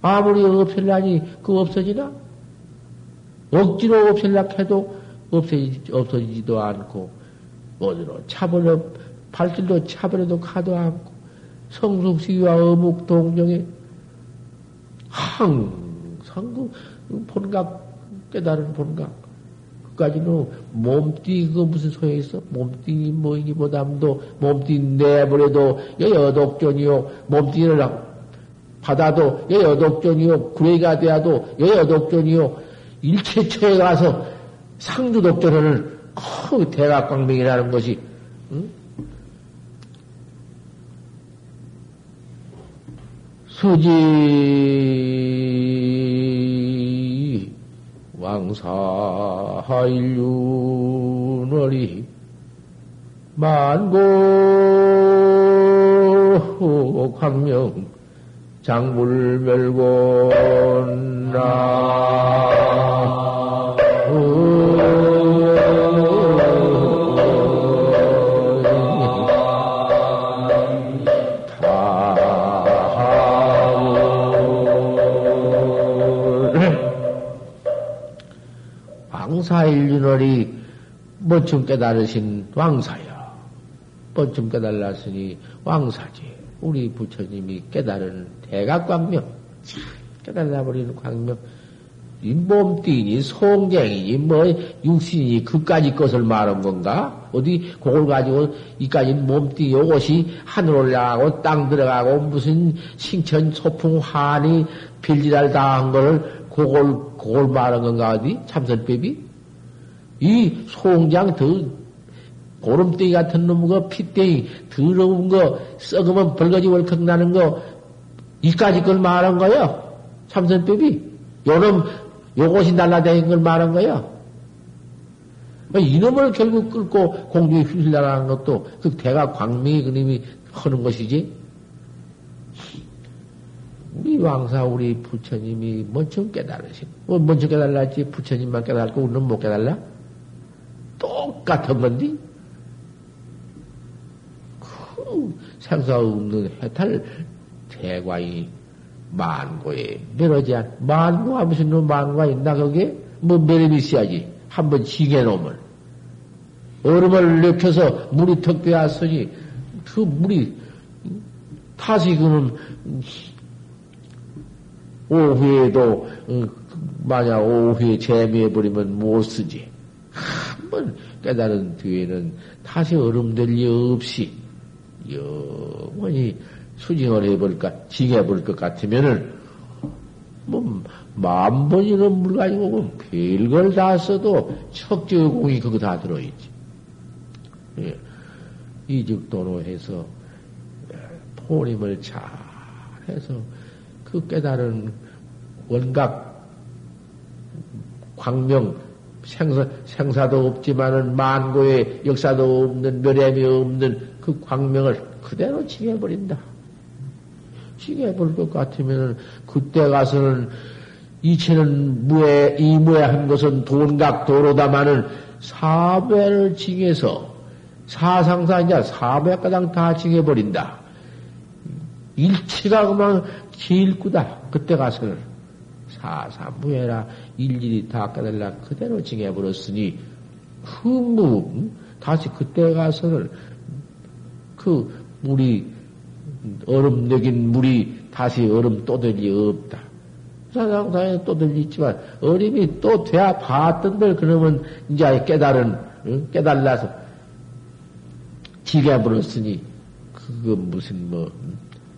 A: 아무리 없앨라니 그 없어지나? 억지로 없앨라 해도 없어지, 없어지지도 않고 어디로 차버려 발길도 차버려도 가도 않고 성숙시와 어묵 동정에 항 상그 본각 깨달은 본각 그까지는 몸띠 그 무슨 소용 있어? 몸띠 뭐이니 보담도 몸띠 내버려도 여여독존이요 몸띠를 받아도 여여독존이요 구레가 되어도 여여독존이요 일체처에 가서 상주독존을 그 대각광명이라는 것이 응? 수지 왕사하일륜월이 만고 광명 장불멸곤나 사일륜월이 뭐좀 깨달으신 왕사야. 뭐좀 깨달았으니 왕사지. 우리 부처님이 깨달은 대각광명. 깨달아버리는 광명. 이 몸띠니, 송쟁이니, 뭐, 육신이 그까지 것을 말한 건가? 어디, 그걸 가지고, 이까지 몸띠 요것이 하늘 올라가고, 땅 들어가고, 무슨 신천, 소풍, 환이, 빌지랄 당한 거를, 그걸, 그걸 말한 건가, 어디? 참선법이? 이 송장 더 고름땡이 같은 놈, 거, 피땡이, 더러운 거, 썩으면 벌거지 월컥 나는 거, 이까지 걸 말한 거야. 참선법이. 요놈, 요것이 날라다닌 걸 말한 거야. 이놈을 결국 끌고 공중에 휘슬려라는 것도 그 대가 광명이 그님이 하는 것이지. 우리 왕사, 우리 부처님이 먼저 깨달으신, 뭐 먼저 깨달았지, 부처님만 깨달고 우리는 못 깨달라? 똑같은 건데? 그 생사 없는 해탈 대과이 만고에 멸하지 않, 만고가 무슨 놈 만고가 있나, 거기에? 뭐 매력이 있어야지. 한번 징해 놓으면. 얼음을 넣혀서 물이 턱 되었으니, 그 물이, 다시 그는, 오후에도, 어, 만약 오후에 재미해 버리면 못 쓰지. 한번 깨달은 뒤에는 다시 얼음 될 리 없이, 영원히 수징을 해볼까, 징해볼 것 같으면은, 뭐, 만 번이나 물 가지고 뭐 별걸 다 써도 척지의 공이 그거 다 들어있지. 예. 이직도로 해서 포림을 잘 해서 그 깨달은 원각 광명 생사, 생사도 없지만은 만고의 역사도 없는 멸함이 없는 그 광명을 그대로 징해버린다. 징해볼 것 같으면은 그때 가서는 이체는 무에, 이무에 한 것은 돈각 도로다마는 사배를 징해서 사상사 이제 사배가당 다 징해버린다. 일치가 그만 길구다. 그때 가서는 사사무해라 일일이 다 깨달라 그대로 징해버렸으니 그 무, 다시 그때 가서는 그 물이 얼음 내긴 물이 다시 얼음 또될 리 없다. 사상상에 또 들리지만 어림이 또 돼야 봤던 걸 그러면 이제 깨달은 응? 깨달라서 지게 불었으니 그거 무슨 뭐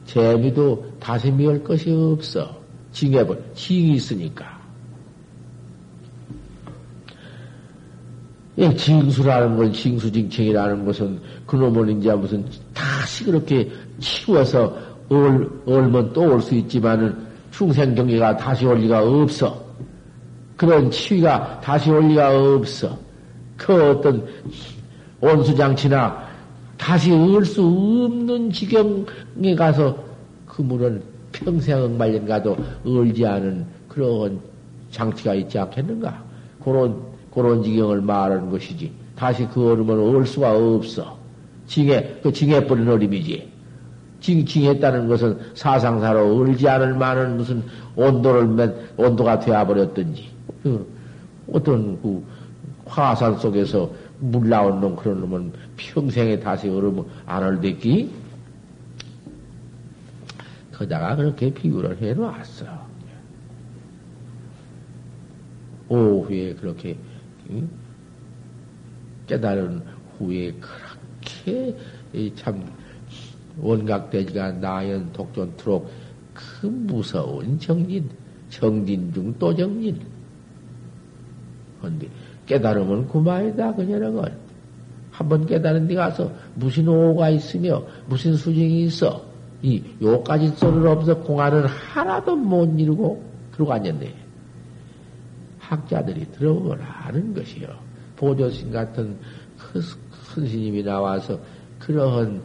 A: 재미도 다시 미울 것이 없어 징해버 징이 있으니까 예, 징수라는 건 징수징청이라는 것은 그놈을 이제 무슨 다시 그렇게 치워서 얼, 얼면 또 올 수 있지만은 충생 경계가 다시 올 리가 없어. 그런 치위가 다시 올 리가 없어. 그 어떤 온수장치나 다시 얻을 수 없는 지경에 가서 그 물은 평생 엉말년 가도 얼지 않은 그런 장치가 있지 않겠는가? 그런, 그런 지경을 말하는 것이지. 다시 그 얼음을 얻을 수가 없어. 징해, 그 징해버린 얼음이지. 징 징했다는 것은 사상사로 울지 않을 만한 무슨 온도를 몇, 온도가 되어버렸든지, 그 어떤 그 화산 속에서 물 나온 놈 그런 놈은 평생에 다시 얼음 안을 댔기? 거다가 그렇게 비유를 해 놨어. 오후에 그렇게 깨달은 후에 그렇게 참 원각대지가 나연 독존토록 그 무서운 정진, 정진 중 또 정진. 근데 깨달으면 그만이다, 그녀는. 한번 깨달은 데 가서 무슨 오가 있으며 무슨 수징이 있어. 이 요까지 소리를 없어 공안을 하나도 못 이루고 앉았네. 학자들이 들어보면 아는 것이요. 보조신 같은 큰 스님이 나와서 그러한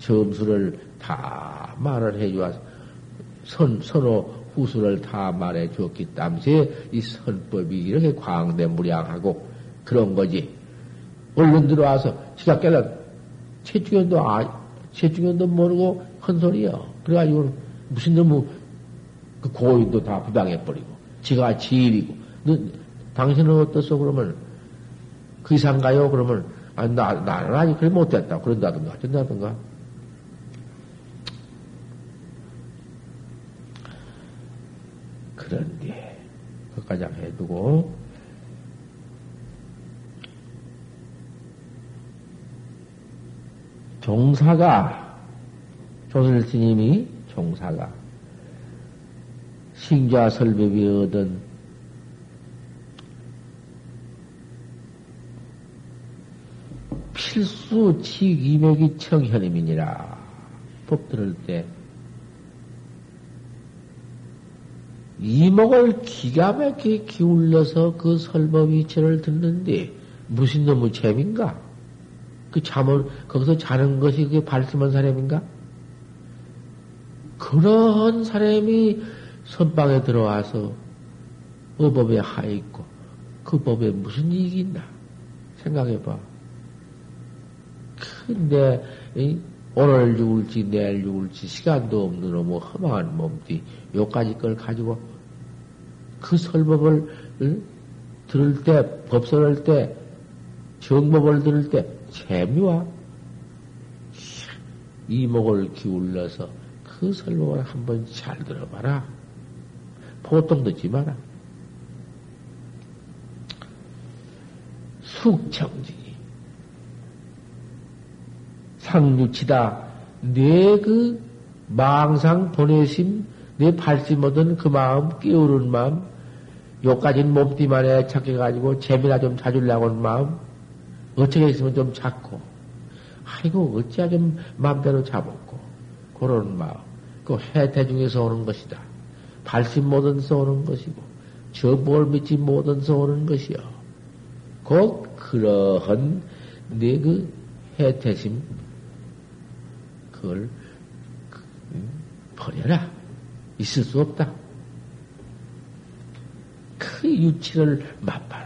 A: 점수를 다 말을 해주어서 선, 선호 후수를 다 말해 주었기 때문에 이 선법이 이렇게 광대무량하고 그런 거지. 얼른 들어와서 지가 깨달아 최중현도 아, 최중현도 모르고 큰 소리요. 그래가지고 무슨 너무 그 고인도 다 부당해버리고 지가 지일이고 너, 당신은 어떻소 그러면 그 이상 가요? 그러면 아, 나, 나는 아직 그래 못됐다. 그런다든가, 된다든가. 그런데 그까지 해두고 종사가 조선 스님이 종사가 신자 설법이 얻은 필수 치기맥이 청현임이니라 법 들을 때 이목을 기가 막히게 기울여서 그 설법이체를 듣는데 무슨 놈의 재민가? 그 잠을 거기서 자는 것이 그게 발심한 사람인가? 그러한 사람이 선방에 들어와서 어법에 하있고 그 법에 무슨 이익이 있나 생각해봐. 근데 오늘 죽을지 내일 죽을지 시간도 없는 놈의 허망한 몸띠 요까지 걸 가지고 그 설법을 응? 들을 때 법설할 때 정법을 들을 때 재미와 이목을 기울여서 그 설법을 한번 잘 들어봐라. 보통 듣지 마라. 숙청진이 상류치다 내 그 망상 보내심 내 발심 얻은 그 마음 깨우는 마음 요까진 몸띠만에 착해가지고 재미나 좀 찾으려고 하는 마음 어떻게 있으면 좀 찾고. 아이고 어찌야 좀 마음대로 잡았고. 그런 마음. 그 해태 중에서 오는 것이다. 발심 못언서 오는 것이고 저뭘 믿지 못언서 오는 것이요 곧 그러한 내 그 해태심 그걸 그, 버려라. 있을 수 없다. 그 유치를 맛봐라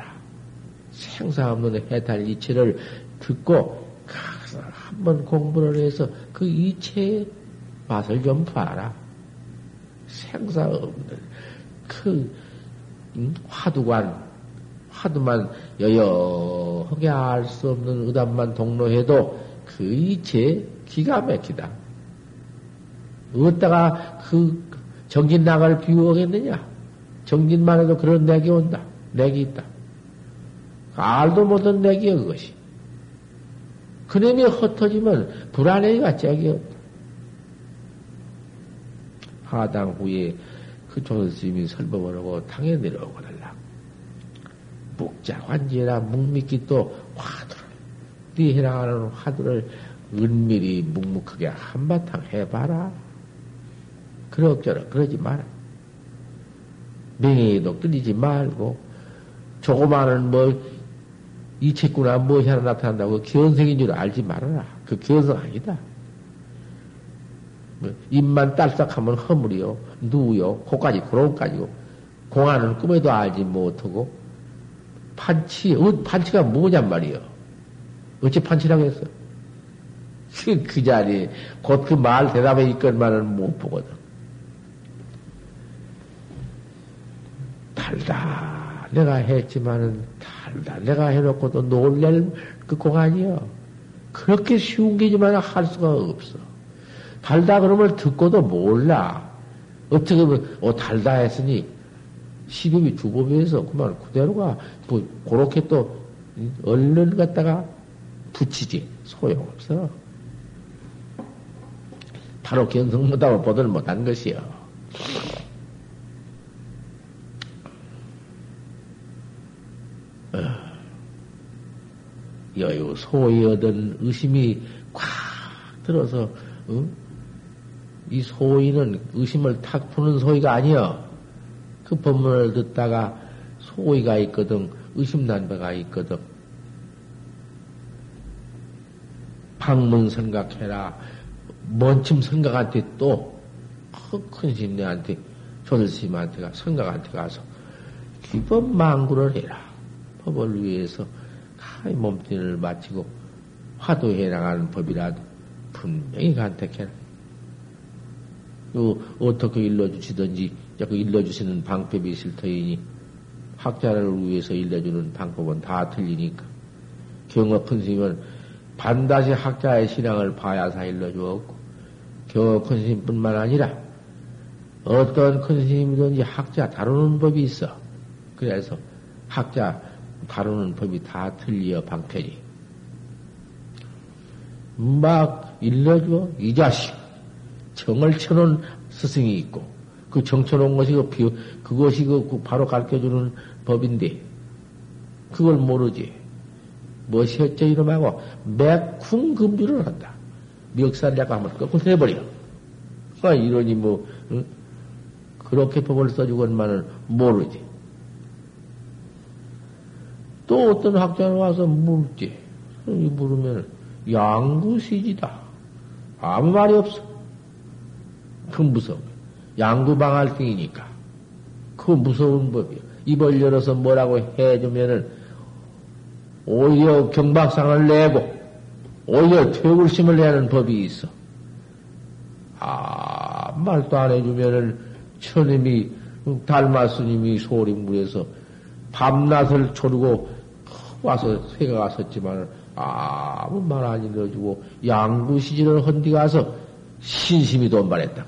A: 생사 없는 해탈 이치를 듣고 한번 공부를 해서 그 이체의 맛을 좀 봐라. 생사 없는 그 화두관 화두만 여여하게 알 수 없는 의담만 동로해도 그 이체 기가 막히다. 어디다가 그 정진 나갈 비유하겠느냐? 정진만 해도 그런 내기 온다. 내기 있다. 알도 못한 내기야, 그것이. 그놈이 흩어지면 불안해가 짝이 없다. 하당 후에 그 조선스님이 설법을 하고 당에 내려오고 달라. 묵자 환지라 묵미기 또 화두를, 네 해나가는 화두를 은밀히 묵묵하게 한바탕 해봐라. 그럭저럭 그러지 마라. 명예도 끊이지 말고, 조그마한 뭐, 이책구나 무엇이 하나 나타난다고 견성인 줄 알지 말아라. 그 견성 아니다. 뭐 입만 딸싹하면 허물이요, 누요, 코까지 고롱까지고, 공안은 꿈에도 알지 못하고, 판치, 어, 판치가 뭐냔 말이요. 어찌 판치라고 했어? 그, 그 자리에, 곧그 말 대답에 있건만은 못 보거든. 달다. 내가 했지만은 달다. 내가 해놓고도 놀랄 그 공안이요. 그렇게 쉬운 게지만 할 수가 없어. 달다 그러면 듣고도 몰라. 어떻게 보면, 어, 달다 했으니, 시급이 주법에서 그만 그대로가, 뭐, 그렇게 또, 얼른 갖다가 붙이지. 소용없어. 바로 견성 못하고 보들 못한 것이요. 여유 소위 얻은 의심이 꽉 들어서 어? 이 소위는 의심을 탁 푸는 소위가 아니여. 그 법문을 듣다가 소위가 있거든, 의심난배가 있거든. 방문 생각해라. 먼침 생각한테 또, 큰 심내한테, 조들스님한테 가, 생각한테 가서, 기법 망구를 해라. 법을 위해서, 가히 몸뚱이를 마치고, 화두해 나가는 법이라도, 분명히 간택해라. 또 어떻게 일러주시든지 자꾸 일러주시는 방법이 있을 터이니 학자를 위해서 일러주는 방법은 다 틀리니까 경어 큰 스님은 반드시 학자의 신앙을 봐야사 일러주었고 경어 큰 스님뿐만 아니라 어떤 큰 스님이든지 학자 다루는 법이 있어. 그래서 학자 다루는 법이 다 틀려 방편이. 막 일러줘 이 자식 정을 쳐놓은 스승이 있고, 그 정쳐놓은 것이 그 비, 그것이 그 바로 가르쳐 주는 법인데, 그걸 모르지. 무엇이 어째 이놈하고 맥쿵 금주를 한다. 멱살 내가 한번 꺾고 해버려. 아, 이러니 뭐, 응? 그렇게 법을 써주건만은 모르지. 또 어떤 학자는 와서 물지. 물으면 양구시지다. 아무 말이 없어. 그 무서워. 양구방할등이니까. 그 무서운 법이야. 입을 열어서 뭐라고 해주면은 오히려 경박상을 내고 오히려 퇴울심을 내는 법이 있어. 아, 말도 안 해주면은 천님이 달마스님이 소림물에서 밤낮을 조르고 와서 새가 갔었지만 아무 말 안 일러주고 양구시진을 헌디 가서 신심이 돈발했다.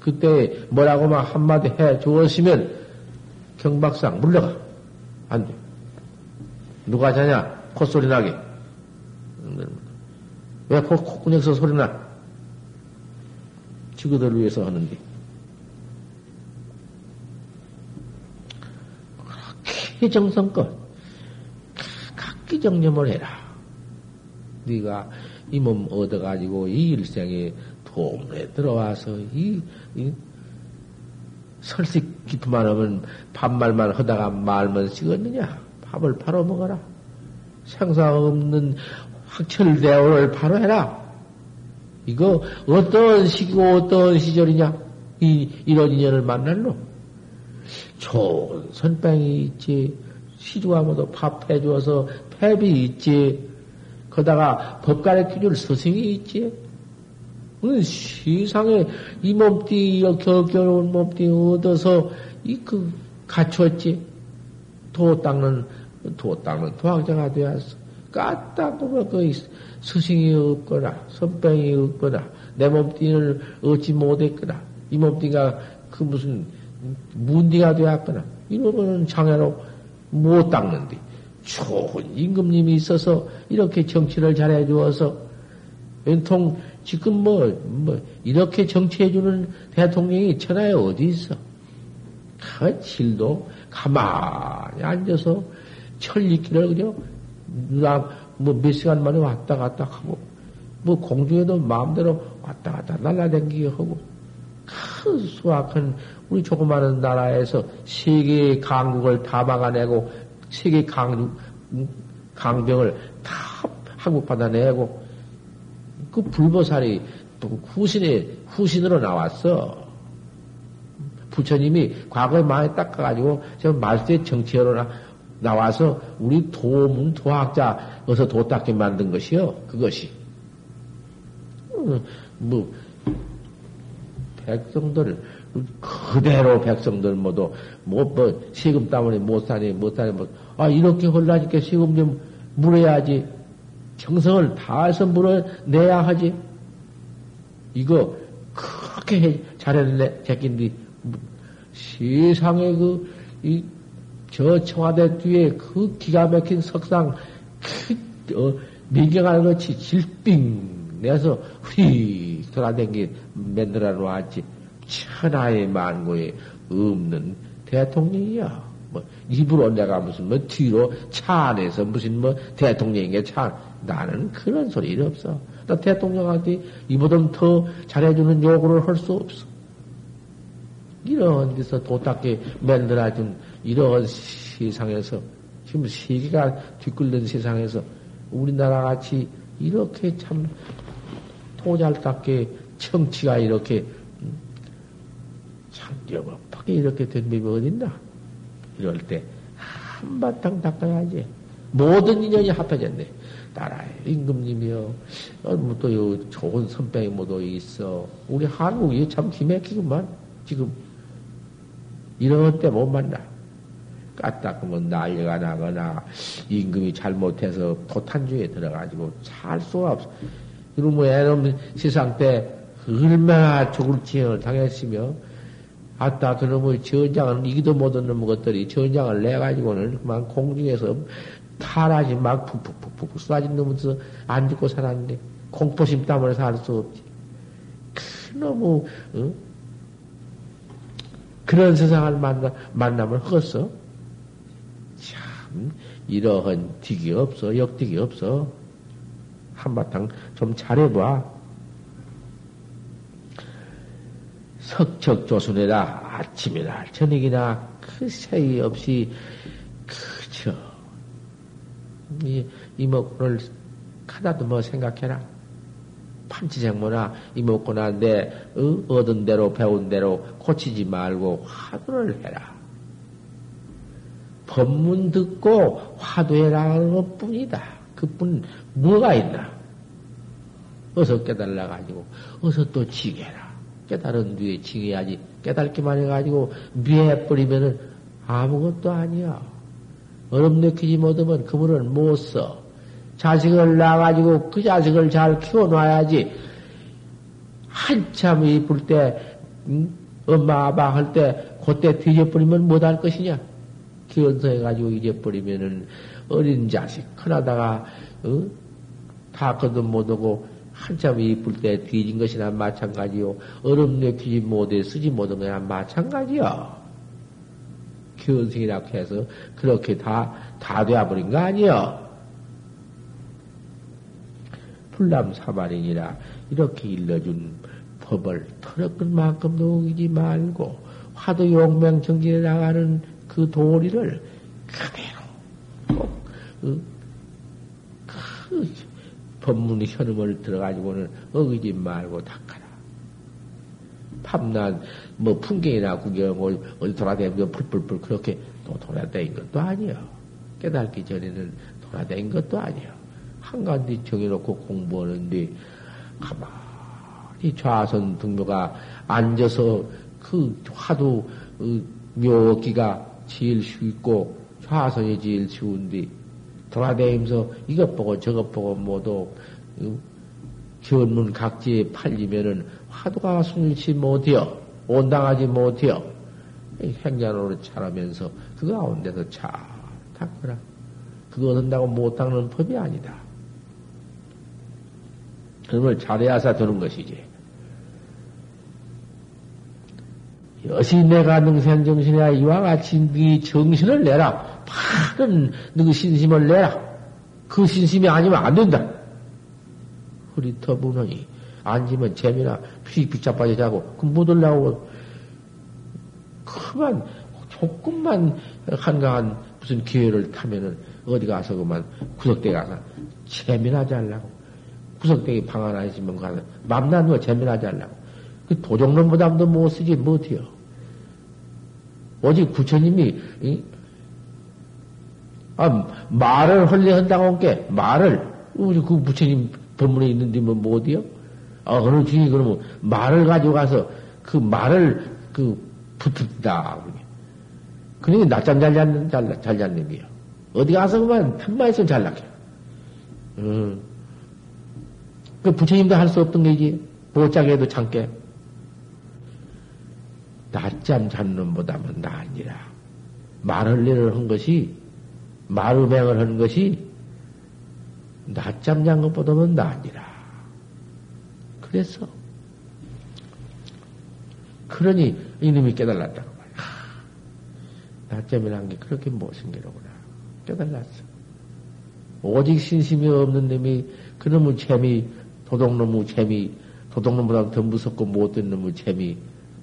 A: 그때 뭐라고 막 한마디 해 주었으면 경박상 물러가. 안 돼. 누가 자냐? 콧소리 나게. 왜 코, 콧구녕에서 소리 나? 지구들을 위해서 하는데. 그렇게 정성껏 각기 정념을 해라. 네가 이 몸 얻어가지고 이 일생에 도문에 들어와서 이, 이 설식 기투만 하면 밥말만 하다가 말만 식었느냐? 밥을 바로 먹어라. 생사 없는 확철대오를 바로 해라. 이거 어떤 시기고 어떤 시절이냐? 이, 이런 인연을 만날로. 좋은 선빵이 있지. 시주하고도 밥 해주어서 폐비 있지. 거다가 법 가르쳐 줄 스승이 있지. 세상에 이 몸띠, 겨겨운 몸띠 얻어서 이 그 갖췄지. 도 닦는, 도 닦는 도학자가 되었어. 까딱 보면 그 스승이 없거나, 선병이 없거나, 내 몸띠를 얻지 못했거나, 이 몸띠가 그 무슨 문디가 되었거나, 이러면은 장애로 못 닦는데. 좋은 임금님이 있어서 이렇게 정치를 잘해 주어서 연통 지금 뭐, 뭐, 이렇게 정치해 주는 대통령이 천하에 어디 있어? 그 질도 가만히 앉아서 철리기를 그냥, 누나, 뭐, 몇 시간 만에 왔다 갔다 하고, 뭐, 공중에도 마음대로 왔다 갔다 날라다니기 하고, 큰 수확한 우리 조그마한 나라에서 세계의 강국을 다 막아내고, 세계 강, 강병을 다 한국 받아 내고, 그 불보살이 후신에, 후신으로 나왔어. 부처님이 과거에 많이 닦아가지고, 지금 말세 나, 나와서 우리 도문, 도학자, 어서 도 닦게 만든 것이요. 그것이. 음, 뭐, 백성들, 그대로 백성들 모두, 뭐, 뭐, 세금 때문에 못 사니, 못 사니, 뭐, 아, 이렇게 홀라니까 세금 좀 물어야지. 정성을 다해서 물어내야 하지. 이거, 그렇게 해, 잘했네, 제낀디. 세상에 그, 이, 저 청와대 뒤에 그 기가 막힌 석상, 그, 어, 미경할 것이 질빙 내서 휘 돌아댕기 만들어 놓았지. 천하의 만고에 없는 대통령이야. 뭐, 입으로 내가 무슨 뭐 뒤로 차 안에서 무슨 뭐 대통령에게 차, 나는 그런 소리 없어. 나 대통령한테 이보다 더 잘해주는 요구를 할 수 없어. 이런 데서 도닦게 만들어준 이런 세상에서, 지금 세계가 뒤끓는 세상에서 우리나라 같이 이렇게 참 토잘답게 청치가 이렇게 참뛰어박하게 이렇게 된 법이 어딨나? 이럴 때 한바탕 닦아야지. 모든 인연이 합해졌네. 나라에 임금님이요. 어, 뭐또 좋은 선배이 모두 있어. 우리 한국이 참 기맥히구만. 지금 이런 때 못 만나. 까딱하면 난리가 나거나 임금이 잘못해서 도탄주에 들어가지고 살 수가 없어. 이러면 뭐 애놈 세상 때 얼마나 죽을 지형을 당했으며 아따 그놈의 전장을 이기도 못한 놈 것들이 전장을 내가지고는 그만 공중에서 타라지 막 푹푹푹푹 쏟아진 놈에서 안 죽고 살았는데 공포심 때문에 살 수 없지. 그놈의 어? 그런 세상을 만나, 만나면 헛어. 참, 이러한 득이 없어, 역득이 없어. 한바탕 좀 잘해봐. 석척 조순에다 아침이나 저녁이나 그 사이 없이 그저 이 이목구를 하나도 뭐 생각해라. 판치생모나 이목구나 내 어? 얻은 대로 배운 대로 고치지 말고 화두를 해라. 법문 듣고 화두해라 하는 것 뿐이다. 그뿐 뭐가 있나? 어서 깨달라 가지고 어서 또 지게라. 깨달은 뒤에 지게야지. 깨달기만 해가지고 미해버리면은 아무것도 아니야. 얼음 느끼지 못하면 그분을 못 써. 자식을 낳아가지고 그 자식을 잘 키워놔야지. 한참 이쁠 때, 응? 엄마, 아빠 할 때, 그때 뒤져버리면 못할 것이냐? 기원서해가지고 잊어버리면은 어린 자식, 큰하다가, 어? 다 거듭 못하고, 한참 이쁠 때 뒤진 것이나 마찬가지요. 얼음 내키지 못해 쓰지 못한 거나 마찬가지요. 기원생이라고 해서 그렇게 다, 다 되어버린 거 아니요. 불남 사발이니라 이렇게 일러준 법을 털어끈 만큼도 우기지 말고 화도 용맹 정진해 나가는 그 도리를 그대로 꼭 그, 그 법문의 현음을 들어가지고는 어기지 말고 닦아라. 밤낮 뭐 풍경이나 구경 어디 돌아다니면서 풀풀풀 그렇게 또 돌아다닌 것도 아니요. 깨닫기 전에는 돌아다닌 것도 아니요. 한가운데 정해놓고 공부하는데 가만히 좌선 등묘가 앉아서 그 화두 어, 묘기가 제일 쉽고 좌선이 제일 쉬운데 돌아다니면서 이것 보고 저것 보고 모두 어, 견문 각지에 팔리면은 화두가 순일치 못해요. 온당하지 못해요. 행자로를 차라면서 그 가운데서 잘 닦거라. 그거 얻는다고 못 닦는 법이 아니다. 그걸 잘해야사 되는 것이지. 여시 내가 능생 정신이야 이와 같이 네 정신을 내라. 바른 너 신심을 내라. 그 신심이 아니면 안 된다. 흐리터 부느니 앉으면 재미나 피 붙잡아져 자고 그못 올라오고 그만 조금만 한가한 무슨 기회를 타면은 어디 가서 그만 구석대 가서 재미나지 않라고 구석대기 방 하나 있으면 가서 맘난 거 재미나지 않라고 그 도적놈보다도 못 쓰지 못해요. 오직 부처님이 이? 아, 말을 헐리 한다고 한게 말을 우리 그 부처님 법문에 있는데 뭐 못이요? 아, 어느 중이 그러면 말을 가지고 가서 그 말을 그 붙었다. 그러니까 낮잠 잘 잡는, 잘, 잘 잡는 게요. 어디 가서 그만 한마디 있으면 잘 낚여. 음. 그 부처님도 할 수 없던 게지. 보짝에도 참게. 낮잠 잔는 놈보다는 나아니라. 말을리를 한 것이, 말음행을 하는 것이, 낮잠 잔 것보다는 나아니라. 그래서, 그러니 이놈이 깨달았다고 말이야. 낮잠이란 게 그렇게 못생기로구나. 깨달았어. 오직 신심이 없는 놈이 그놈의 재미, 도둑놈의 재미, 도둑놈보다 더 무섭고 못된 놈의 재미,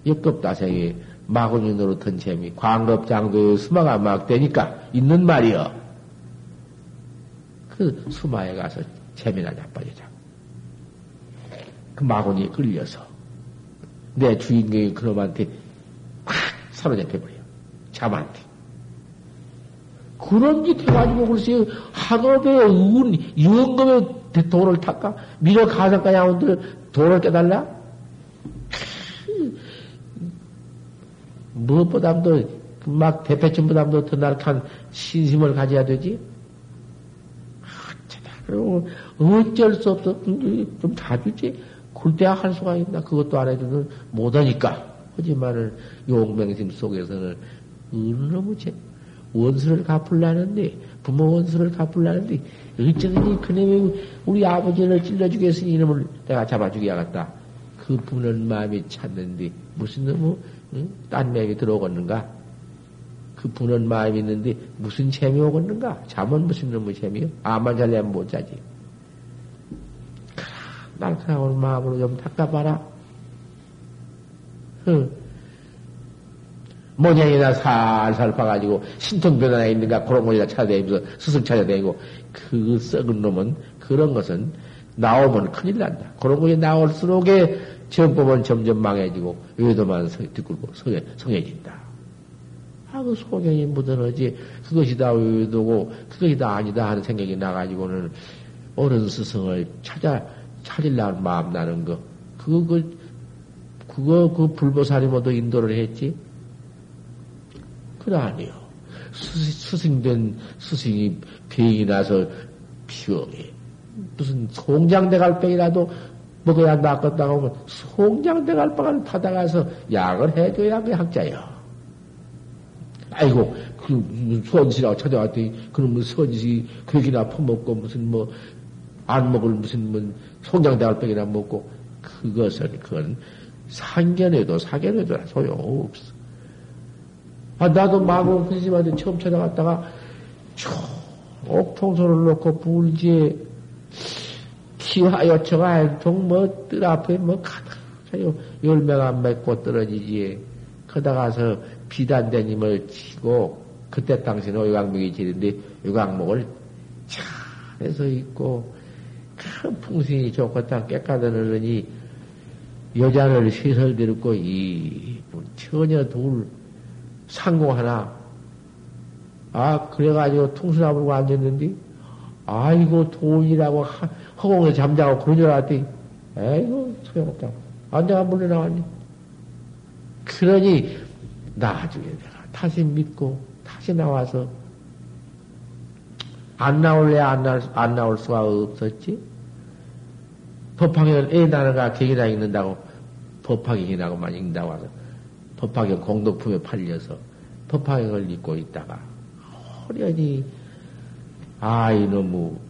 A: 역급다생이 마구니 노릇한 재미, 광급장도의 수마가 막 되니까 있는 말이여. 그 수마에 가서 재미나 자빠지자. 그 마구니에 끌려서 내 주인공이 그놈한테 팍 사로잡혀버려. 잠한테. 그런 짓 해가지고 글쎄 학업의 운, 유언금의 돈을 탔까? 미러 가상까지 하는데 돈을 깨달라? 무엇보다도 막 대패침보다도 더 날카한 신심을 가져야 되지? 어쩔 수 없어. 좀 자주지. 굴대야 할 수가 있나? 그것도 안 해주는 못하니까. 하지만은 용맹심 속에서는 어느무 제 원수를 갚으려는데, 부모 원수를 갚으려는데, 일정히 그놈이 우리 아버지를 찔러주겠으니 이놈을 내가 잡아주게야겠다. 그 부는 마음이 찾는데, 무슨 놈의 응? 딴 맥이 들어오겠는가? 그 부는 마음이 있는데 무슨 재미 오겠는가? 잠은 무슨 놈의 재미요? 아만 잘려면 못 자지. 날카로운 마음으로 좀 닦아봐라. 모양이나 살살 봐가지고 신통변화가 있는가 그런 거에다 찾아다니면서 스승 찾아다니고 그 썩은 놈은 그런 것은 나오면 큰일 난다. 그런 것이 나올수록에 전법은 점점 망해지고 외도만 뒷굴고 성해, 성해진다. 아, 그 소견이 묻어너지 그것이 다 외도고 그것이 다 아니다 하는 생각이 나가지고는 옳은 스승을 찾아 찾으려는 마음 나는 거 그거 그 그거 그 불보살이 모두 인도를 했지. 그래 아니요. 스승된 스승이 병이 나서 병이 무슨 송장대 갈병이라도 먹어야 낫겠다고 하면 송장대갈병을 받아가서 약을 해줘야 그 학자요. 아이고 그 선지라고 찾아왔더니 그놈의 선지 괴기나 퍼먹고 무슨 뭐 안 먹을 무슨 뭐 송장대갈병이나 먹고 그것은 그건 상견에도 사견에도 소용없어. 아, 나도 마구 스님한테 처음 찾아갔다가 쭉 옥통소를 놓고 불지에 기와요청아 종뭐 뜰 앞에 뭐 가다가요 열매가 맺고 떨어지지. 거다가서 비단대님을 치고 그때 당시는 요강목이 지는데 요강목을 잘해서 있고 큰 풍신이 좋고 딱 깨끗하더니 여자를 시설 들었고 이 처녀 둘 상공 하나 아 그래가지고 통수나 불고 앉았는데 아이고 돈이라고 허공에 잠자고 그런 줄 알았더니 에이고 소용없다 앉아가 물러나왔니? 그러니 나중에 내가 다시 믿고 다시 나와서 안 나올래 안, 나, 안 나올 수가 없었지. 법학을 애 나라가 객이나 읽는다고 법학이라고만 읽는다고 하서 법학경 공동품에 팔려서 법학경을 읽고 있다가 호련히 아 이놈의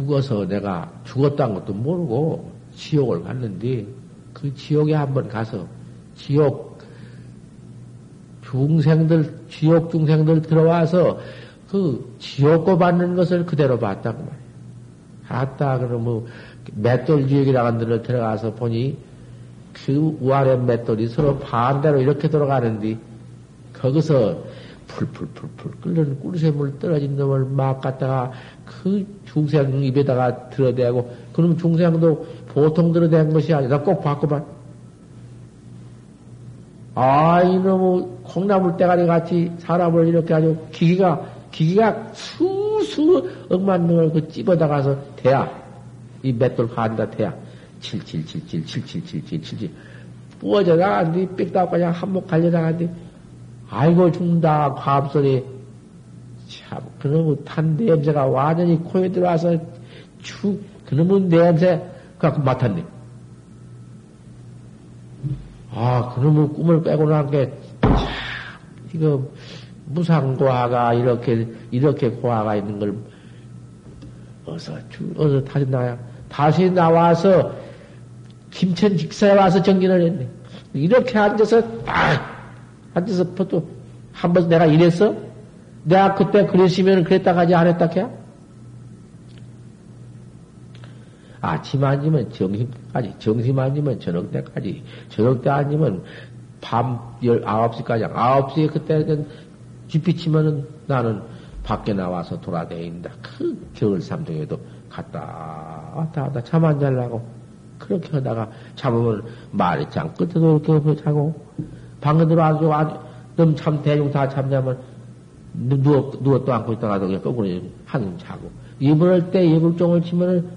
A: 죽어서 내가 죽었다는 것도 모르고 지옥을 갔는데 그 지옥에 한번 가서 지옥 중생들 지옥 중생들 들어와서 그 지옥고 받는 것을 그대로 봤다고 말이야. 아따 그러면 맷돌 지옥이라는 데로 들어가서 보니 그 우아래 맷돌이 서로 반대로 이렇게 돌아가는데 거기서 풀풀풀풀 끓는 꿀샘물 떨어진 놈을 막 갖다가 그 중생 입에다가 들어대고 그럼 중생도 보통 들어댄 것이 아니라 꼭 바꿔봐. 아, 이놈의 콩나물 대가리 같이 사람을 이렇게 아주 기기가, 기기가 수수 억만 명을 그 찝어다가서 대야. 이 맷돌 한다 대야. 7777, 7777, 77. 부어져 나간뒤 삑다고 그냥 한몫 갈려 나간뒤 아이고, 죽는다, 과합소리. 참, 그놈의 탄 냄새가 완전히 코에 들어와서 축, 그놈의 냄새 갖고 맡았네. 아, 그놈의 꿈을 빼고 난 게, 참, 이거, 무상고화가 이렇게, 이렇게 고화가 있는 걸, 어서, 어서 다시 나야. 다시 나와서 김천 직사에 와서 정진을 했네. 이렇게 앉아서 딱 앉아서 또 한 번 내가 이랬어? 내가 그때 그랬으면 그랬다 가지 안 했다 캐? 아침 아니면 점심까지, 점심 아니면 저녁 때까지, 저녁 때 아니면 밤 19시까지, 9시에 그때는 쥐피치면은 나는 밖에 나와서 돌아다닌다. 그 겨울 삼동에도 갔다 왔다 왔다 잠안 잘라고. 그렇게 하다가 잡으면 말이 짱 끝에도 이렇게 자고 방에 들어와서 너무 참 대중 다 잠자면 누워 누워 또 앉고 있다가도 그냥 거꾸로 한숨 자고 이불을 때 이불종을 치면은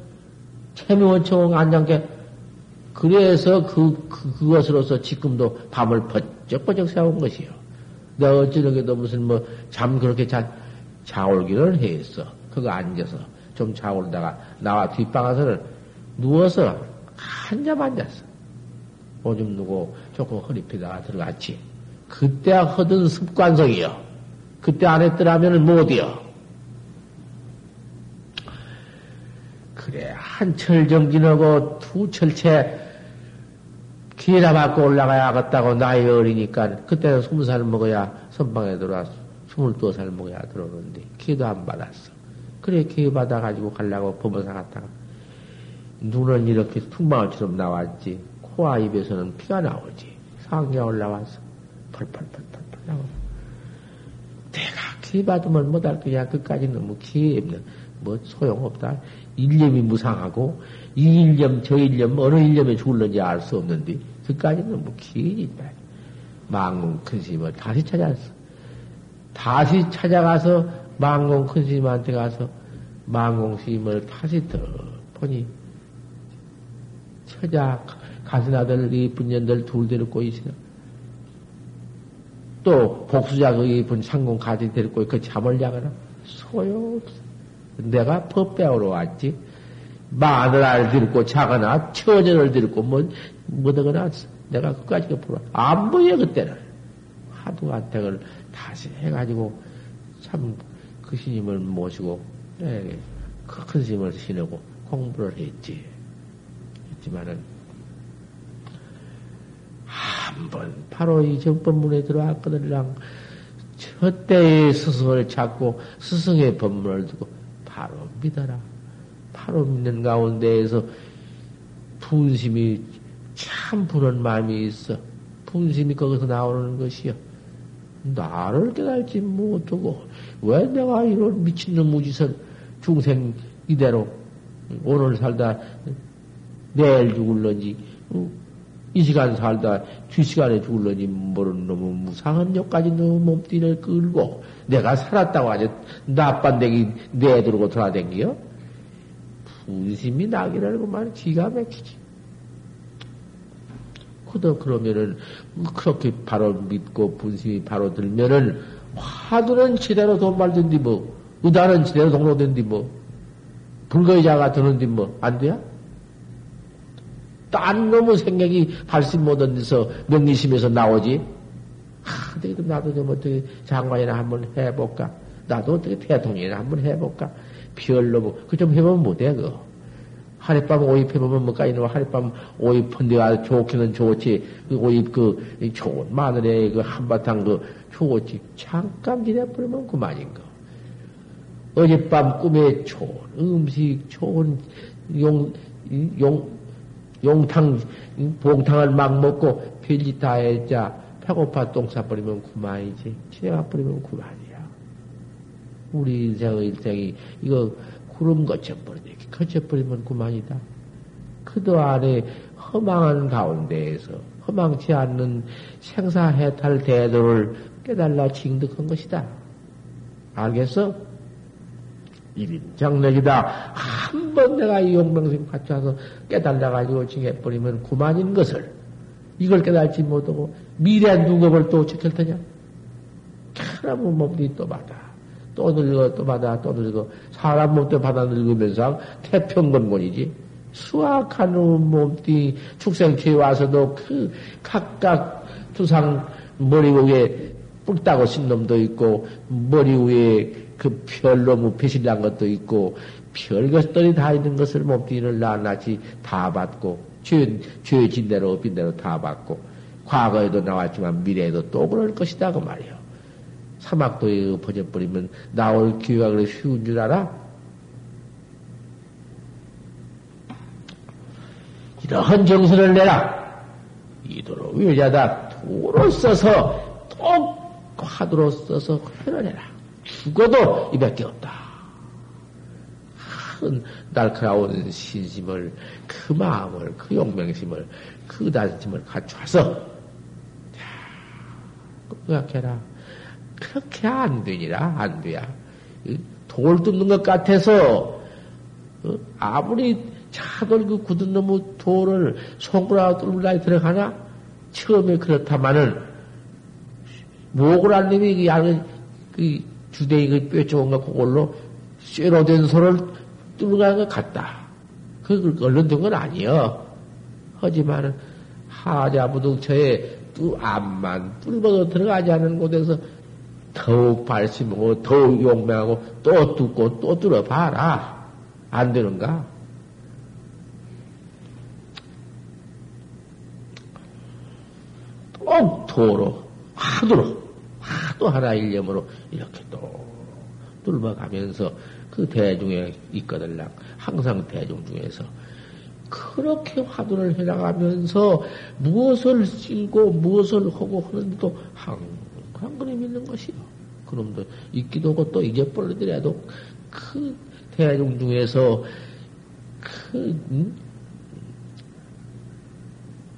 A: 체미원청 안장게 그래서 그, 그 그것으로서 지금도 밤을 번쩍번쩍 세운 것이요. 내가 어찌저게도 무슨 뭐 잠 그렇게 자 자올기를 했어. 그거 앉아서 좀 자올다가 나와 뒷방에서는 누워서 한잠 앉았어. 오줌 누고 조금 허리 피다가 들어갔지. 그때 하던 습관성이요. 그때 안 했더라면 못이요. 그래, 한 철 정진하고 두 철째 기회나 받고 올라가야겠다고 나이 어리니까 그때는 스무 살 먹어야 선방에 들어와서 스물두 살 먹어야 들어오는데 기회도 안 받았어. 그래 기회 받아가지고 가려고 법원사 갔다가 눈은 이렇게 퉁방울처럼 나왔지. 코와 입에서는 피가 나오지. 황야 올라와서 펄펄펄펄펄 나고 내가 기 받으면 못할 거야. 그까지 너무 기입니다. 뭐 소용없다. 일념이 무상하고 이 일념 저 일념 어느 일념에 죽을는지 알 수 없는데 그까지 너무 기니까 망공 큰 스님을 다시 찾았어. 다시 찾아가서 망공 큰 스님한테 가서 망공 스님을 다시 더 보니 처자 가슴 아들 이쁜 년들 둘 데리고 있으나 또 복수자 그 이쁜 상공 가지 데리고 그 잠을 자거나 소용없어. 내가 법 배우러 왔지. 마늘알 들고 자거나 처전을 들고 뭐 뭐더거나 내가 끝까지 보러 안 보여 그때는 하도 간택을 다시 해가지고 참 그 스님을 모시고 예, 큰 스님을 신하고 공부를 했지. 했지만은 한번 바로 이 정법문에 들어왔거든요. 첫 때의 스승을 찾고 스승의 법문을 두고 바로 믿어라. 바로 믿는 가운데에서 분심이 참 부른 마음이 있어. 분심이 거기서 나오는 것이요. 나를 깨달지 못하고 왜 내가 이런 미친놈 무지선 중생 이대로 오늘 살다 내일 죽을런지 이 시간 살다 뒤시간에 죽을런지 모르는 놈은 무상한 욕까지 너무 몸뚱이를 끌고 내가 살았다고 아주 나빤데기 내두르고 돌아댕기요? 분심이 나기라고만 기가 막히지. 그도 그러면은 그렇게 바로 믿고 분심이 바로 들면은 화두는 제대로 돈 말든지 뭐 의단은 제대로 동로된디 뭐 불거의자가 드는디 뭐 안 돼요? 딴 놈의 생각이 발심 못한 데서 명리심에서 나오지. 하, 어떻게 나도 좀 어떻게 장관이나 한번 해볼까? 나도 어떻게 대통령이나 한번 해볼까? 별로 뭐, 그좀 해보면 못해, 그. 하룻밤 오입 해보면 뭐까 이놈 하룻밤 오입 한데가 좋기는 좋지. 그 오입 그, 좋은 마늘에 그 한바탕 그 좋지. 잠깐 지내버리면 그만인 거. 어젯밤 꿈에 좋은 음식, 좋은 용, 용, 용탕, 봉탕을 막 먹고 필지 다 했자 배고파 똥 싸 버리면 그만이지. 지내가 버리면 그만이야. 우리 인생의 일생이 이거 구름 거쳐버리네. 거쳐버리면 그만이다. 그도 안에 허망한 가운데에서 허망치 않는 생사해탈 대도를 깨달라 징득한 것이다. 알겠어? 일인장력이다. 한 번 내가 이 용맹심 갖춰서 깨달아가지고 징해버리면 그만인 것을 이걸 깨달지 못하고 미래 누급을 또 지킬 테냐? 사람 몸이 또 받아. 또 늙어, 또 받아, 또 늙어. 사람 몸도 받아 늙으면서 태평건곤이지. 수확한 몸띠 축생체에 와서도 그 각각 두상 머리 위에 뿔 따고 신 놈도 있고, 머리 위에 그 별로 배신한 것도 있고, 별것들이 다 있는 것을 몸뚱이를 낱낱이 다 받고, 죄, 죄진 대로, 업인 대로 다 받고, 과거에도 나왔지만 미래에도 또 그럴 것이다, 그 말이요. 사막도에 엎어져버리면 나올 기회가 그래 쉬운 줄 알아? 이러한 정신을 내라. 이도로 위자다. 도로 써서, 또 화두로 써서 흘러내라. 죽어도 이밖에 없다. 큰 날카로운 신심을, 그 마음을, 그 용맹심을, 그 단심을 갖춰서, 생각해라. 그렇게 안 되니라, 안 돼야. 돌 뚫는 것 같아서, 어, 아무리 차돌 그 굳은 놈의 돌을 손가락 뚫으려 들어가나? 처음에 그렇다마는, 안 내면 그 양은, 그, 주대기 그 뼈조금 거 그걸로 쇠로 된 소를 뚫고 가는 것 같다. 그, 얼른 된 건 아니여. 하지만은, 하자부둥처에 또 암만 뚫어도 들어가지 않은 곳에서 더욱 발심하고, 더욱 용맹하고, 또 뚫고, 또 뚫어봐라. 안 되는가? 꼭 도로, 하도록, 하도 하나 일념으로 이렇게 또 뚫어가면서 그 대중에 있거들랑 항상 대중 중에서 그렇게 화두를 해나가면서 무엇을 쓸고 무엇을 하고 하는데도 항상 그놈 있는 것이요. 그놈도 있기도 하고 또 잊어버리더라도 그 대중 중에서 그, 음?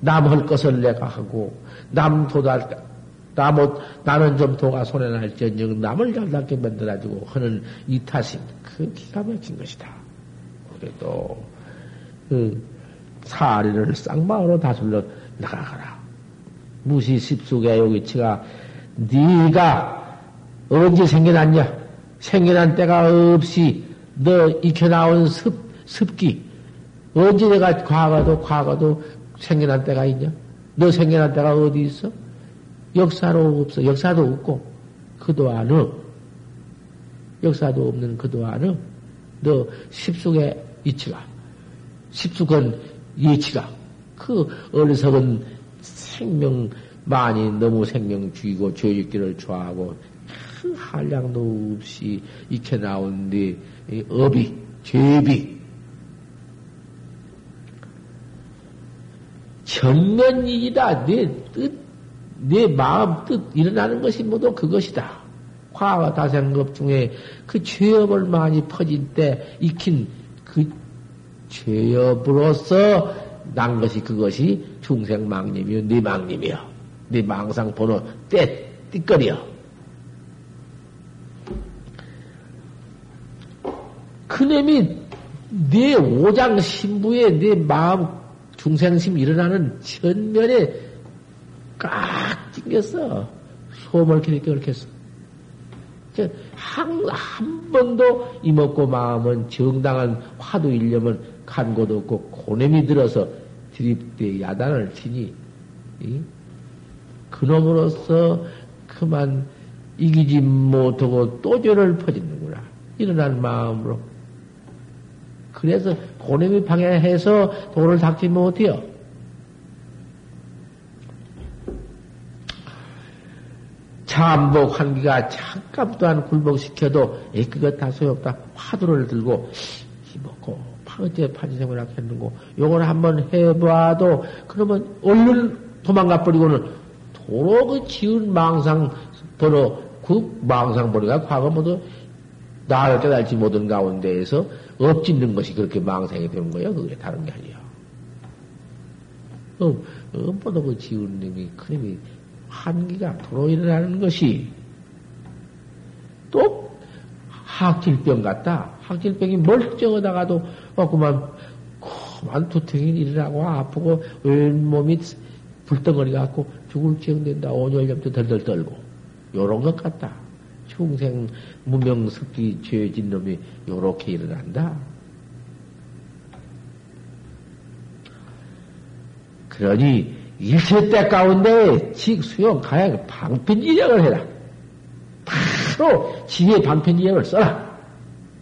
A: 남할 것을 내가 하고, 남 도달, 나못, 나는 좀 도가 손해날지언정 남을 잘답게 만들어주고 하는 이 탓이 그 기가 막힌 것이다. 그래도, 그, 사리를 쌍마으로 다슬러 나가거라. 무시 십수계 여기치가, 네가 언제 생겨났냐? 생겨난 때가 없이 너 익혀나온 습, 습기. 언제 내가 과거도 과거도 생겨난 때가 있냐? 너 생겨난 때가 어디 있어? 역사로 없어. 역사도 없고, 그도안은, 역사도 없는 그도안은, 너 십숙의 이치가, 십숙은 이치가, 그 어리석은 생명, 많이 너무 생명 죽이고 죄짓기를 좋아하고, 그 한량도 없이 익혀 나온 네 업이, 죄비, 전면이다. 내 뜻, 내 마음 뜻 일어나는 것이 모두 그것이다. 화가 다생급 중에 그 죄업을 많이 퍼진 때 익힌 그 죄업으로서 난 것이 그것이 중생 망님이요, 네 망님이요. 네 망상 번호 때, 띠거리요. 그놈이 네 오장 신부에 네 마음 중생심 일어나는 전면에 꽉 찡겼어. 소음을 키니까 그렇게 했어. 한, 한 번도 이먹고 마음은 정당한 화두 일념은 간곳 없고 고냄이 들어서 드립대 야단을 치니, 이? 그놈으로서 그만 이기지 못하고 또 죄를 퍼짓는구나. 일어난 마음으로. 그래서 고냄이 방해해서 도를 닦지 못해요. 잠복 환기가 잠깐 또한 굴복시켜도 에 그것 다 소용없다. 화두를 들고 힘먹고 파어째 파지생을 했는고 요걸 한번 해봐도 그러면 얼른 도망가 버리고는 도로 그 지은 망상 번호 그 망상 버리가 과거 모두 나를 깨달지 못한 가운데에서 엎짓는 것이 그렇게 망상이 되는 거예요. 그게 다른 게 아니에요. 어, 엄보도 그 지은 놈이, 큰 놈이 한기가 도로 일어나는 것이 또 학질병 같다. 학질병이 멀쩡하다가도 어, 그만, 그만 두통이 일어나고 아프고 온몸이 불덩어리 갖고 죽을 지경 된다. 온열염도 덜덜 떨고. 요런 것 같다. 중생 무명습기 죄진 놈이 요렇게 일어난다. 그러니 일체 때 가운데 직수용 가야 방편지력을 해라. 바로 지혜 방편지력을 써라.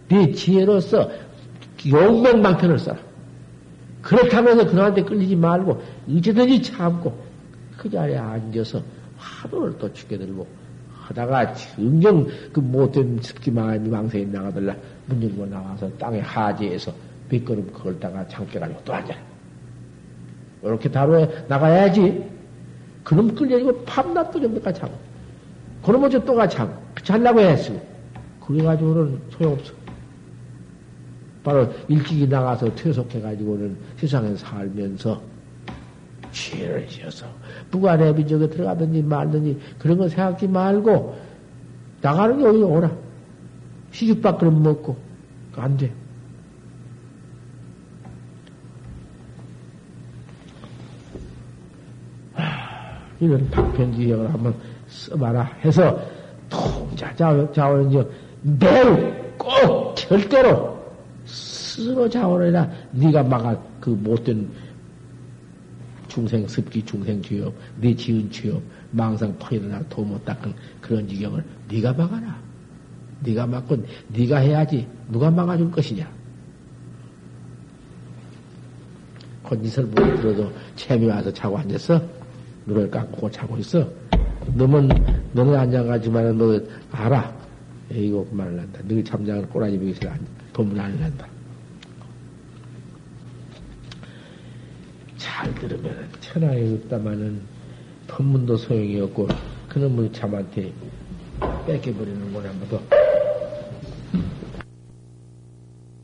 A: 네 지혜로서 용맹 방편을 써라. 그렇게 하면서 그놈한테 끌리지 말고 이제든지 참고 그 자리에 앉아서 화두를 또 죽여들고 하다가 정정 그 못된 습기 마음이 망세에 나가들라 문 열고 나와서 땅에 하지에서 빗걸음 걸다가 잠깨 가지고 또 앉아. 이렇게 다루에 나가야지. 그놈 끌려지고 밤낮도 좀까지 자고. 그놈 어째 또가 자고. 잘라고 했어. 그래가지고는 소용없어. 바로 일찍이 나가서 퇴속해가지고는 세상에 살면서 죄를 지어서 부가래비 저에 들어가든지 말든지 그런 거 생각지 말고 나가는 게 어디 오라. 시집밥 그럼 먹고 안 돼. 이런 박편지역을 한번 써봐라 해서 통자 자원이죠. 매우 꼭 절대로 스스로 자원이라 네가 막아 그 못된 중생 습기 중생 죄업 네 지은 죄업 망상 퍼일어나 도 못 닦은 그런 지경을 네가 막아라. 네가 막고 네가 해야지 누가 막아줄 것이냐. 못 들어도 채미 와서 자고 앉았어. 눈을 깎고 자고 있어. 너는, 너는 안장하지만 너 알아. 이거 말을 한다. 너희 잠자는 꼬라지 비기서 돈을 안 낸다. 잘 들으면 천하에 없다마는 법문도 소용이 없고 그놈은 잠한테 뺏겨버리는 거나 뭐도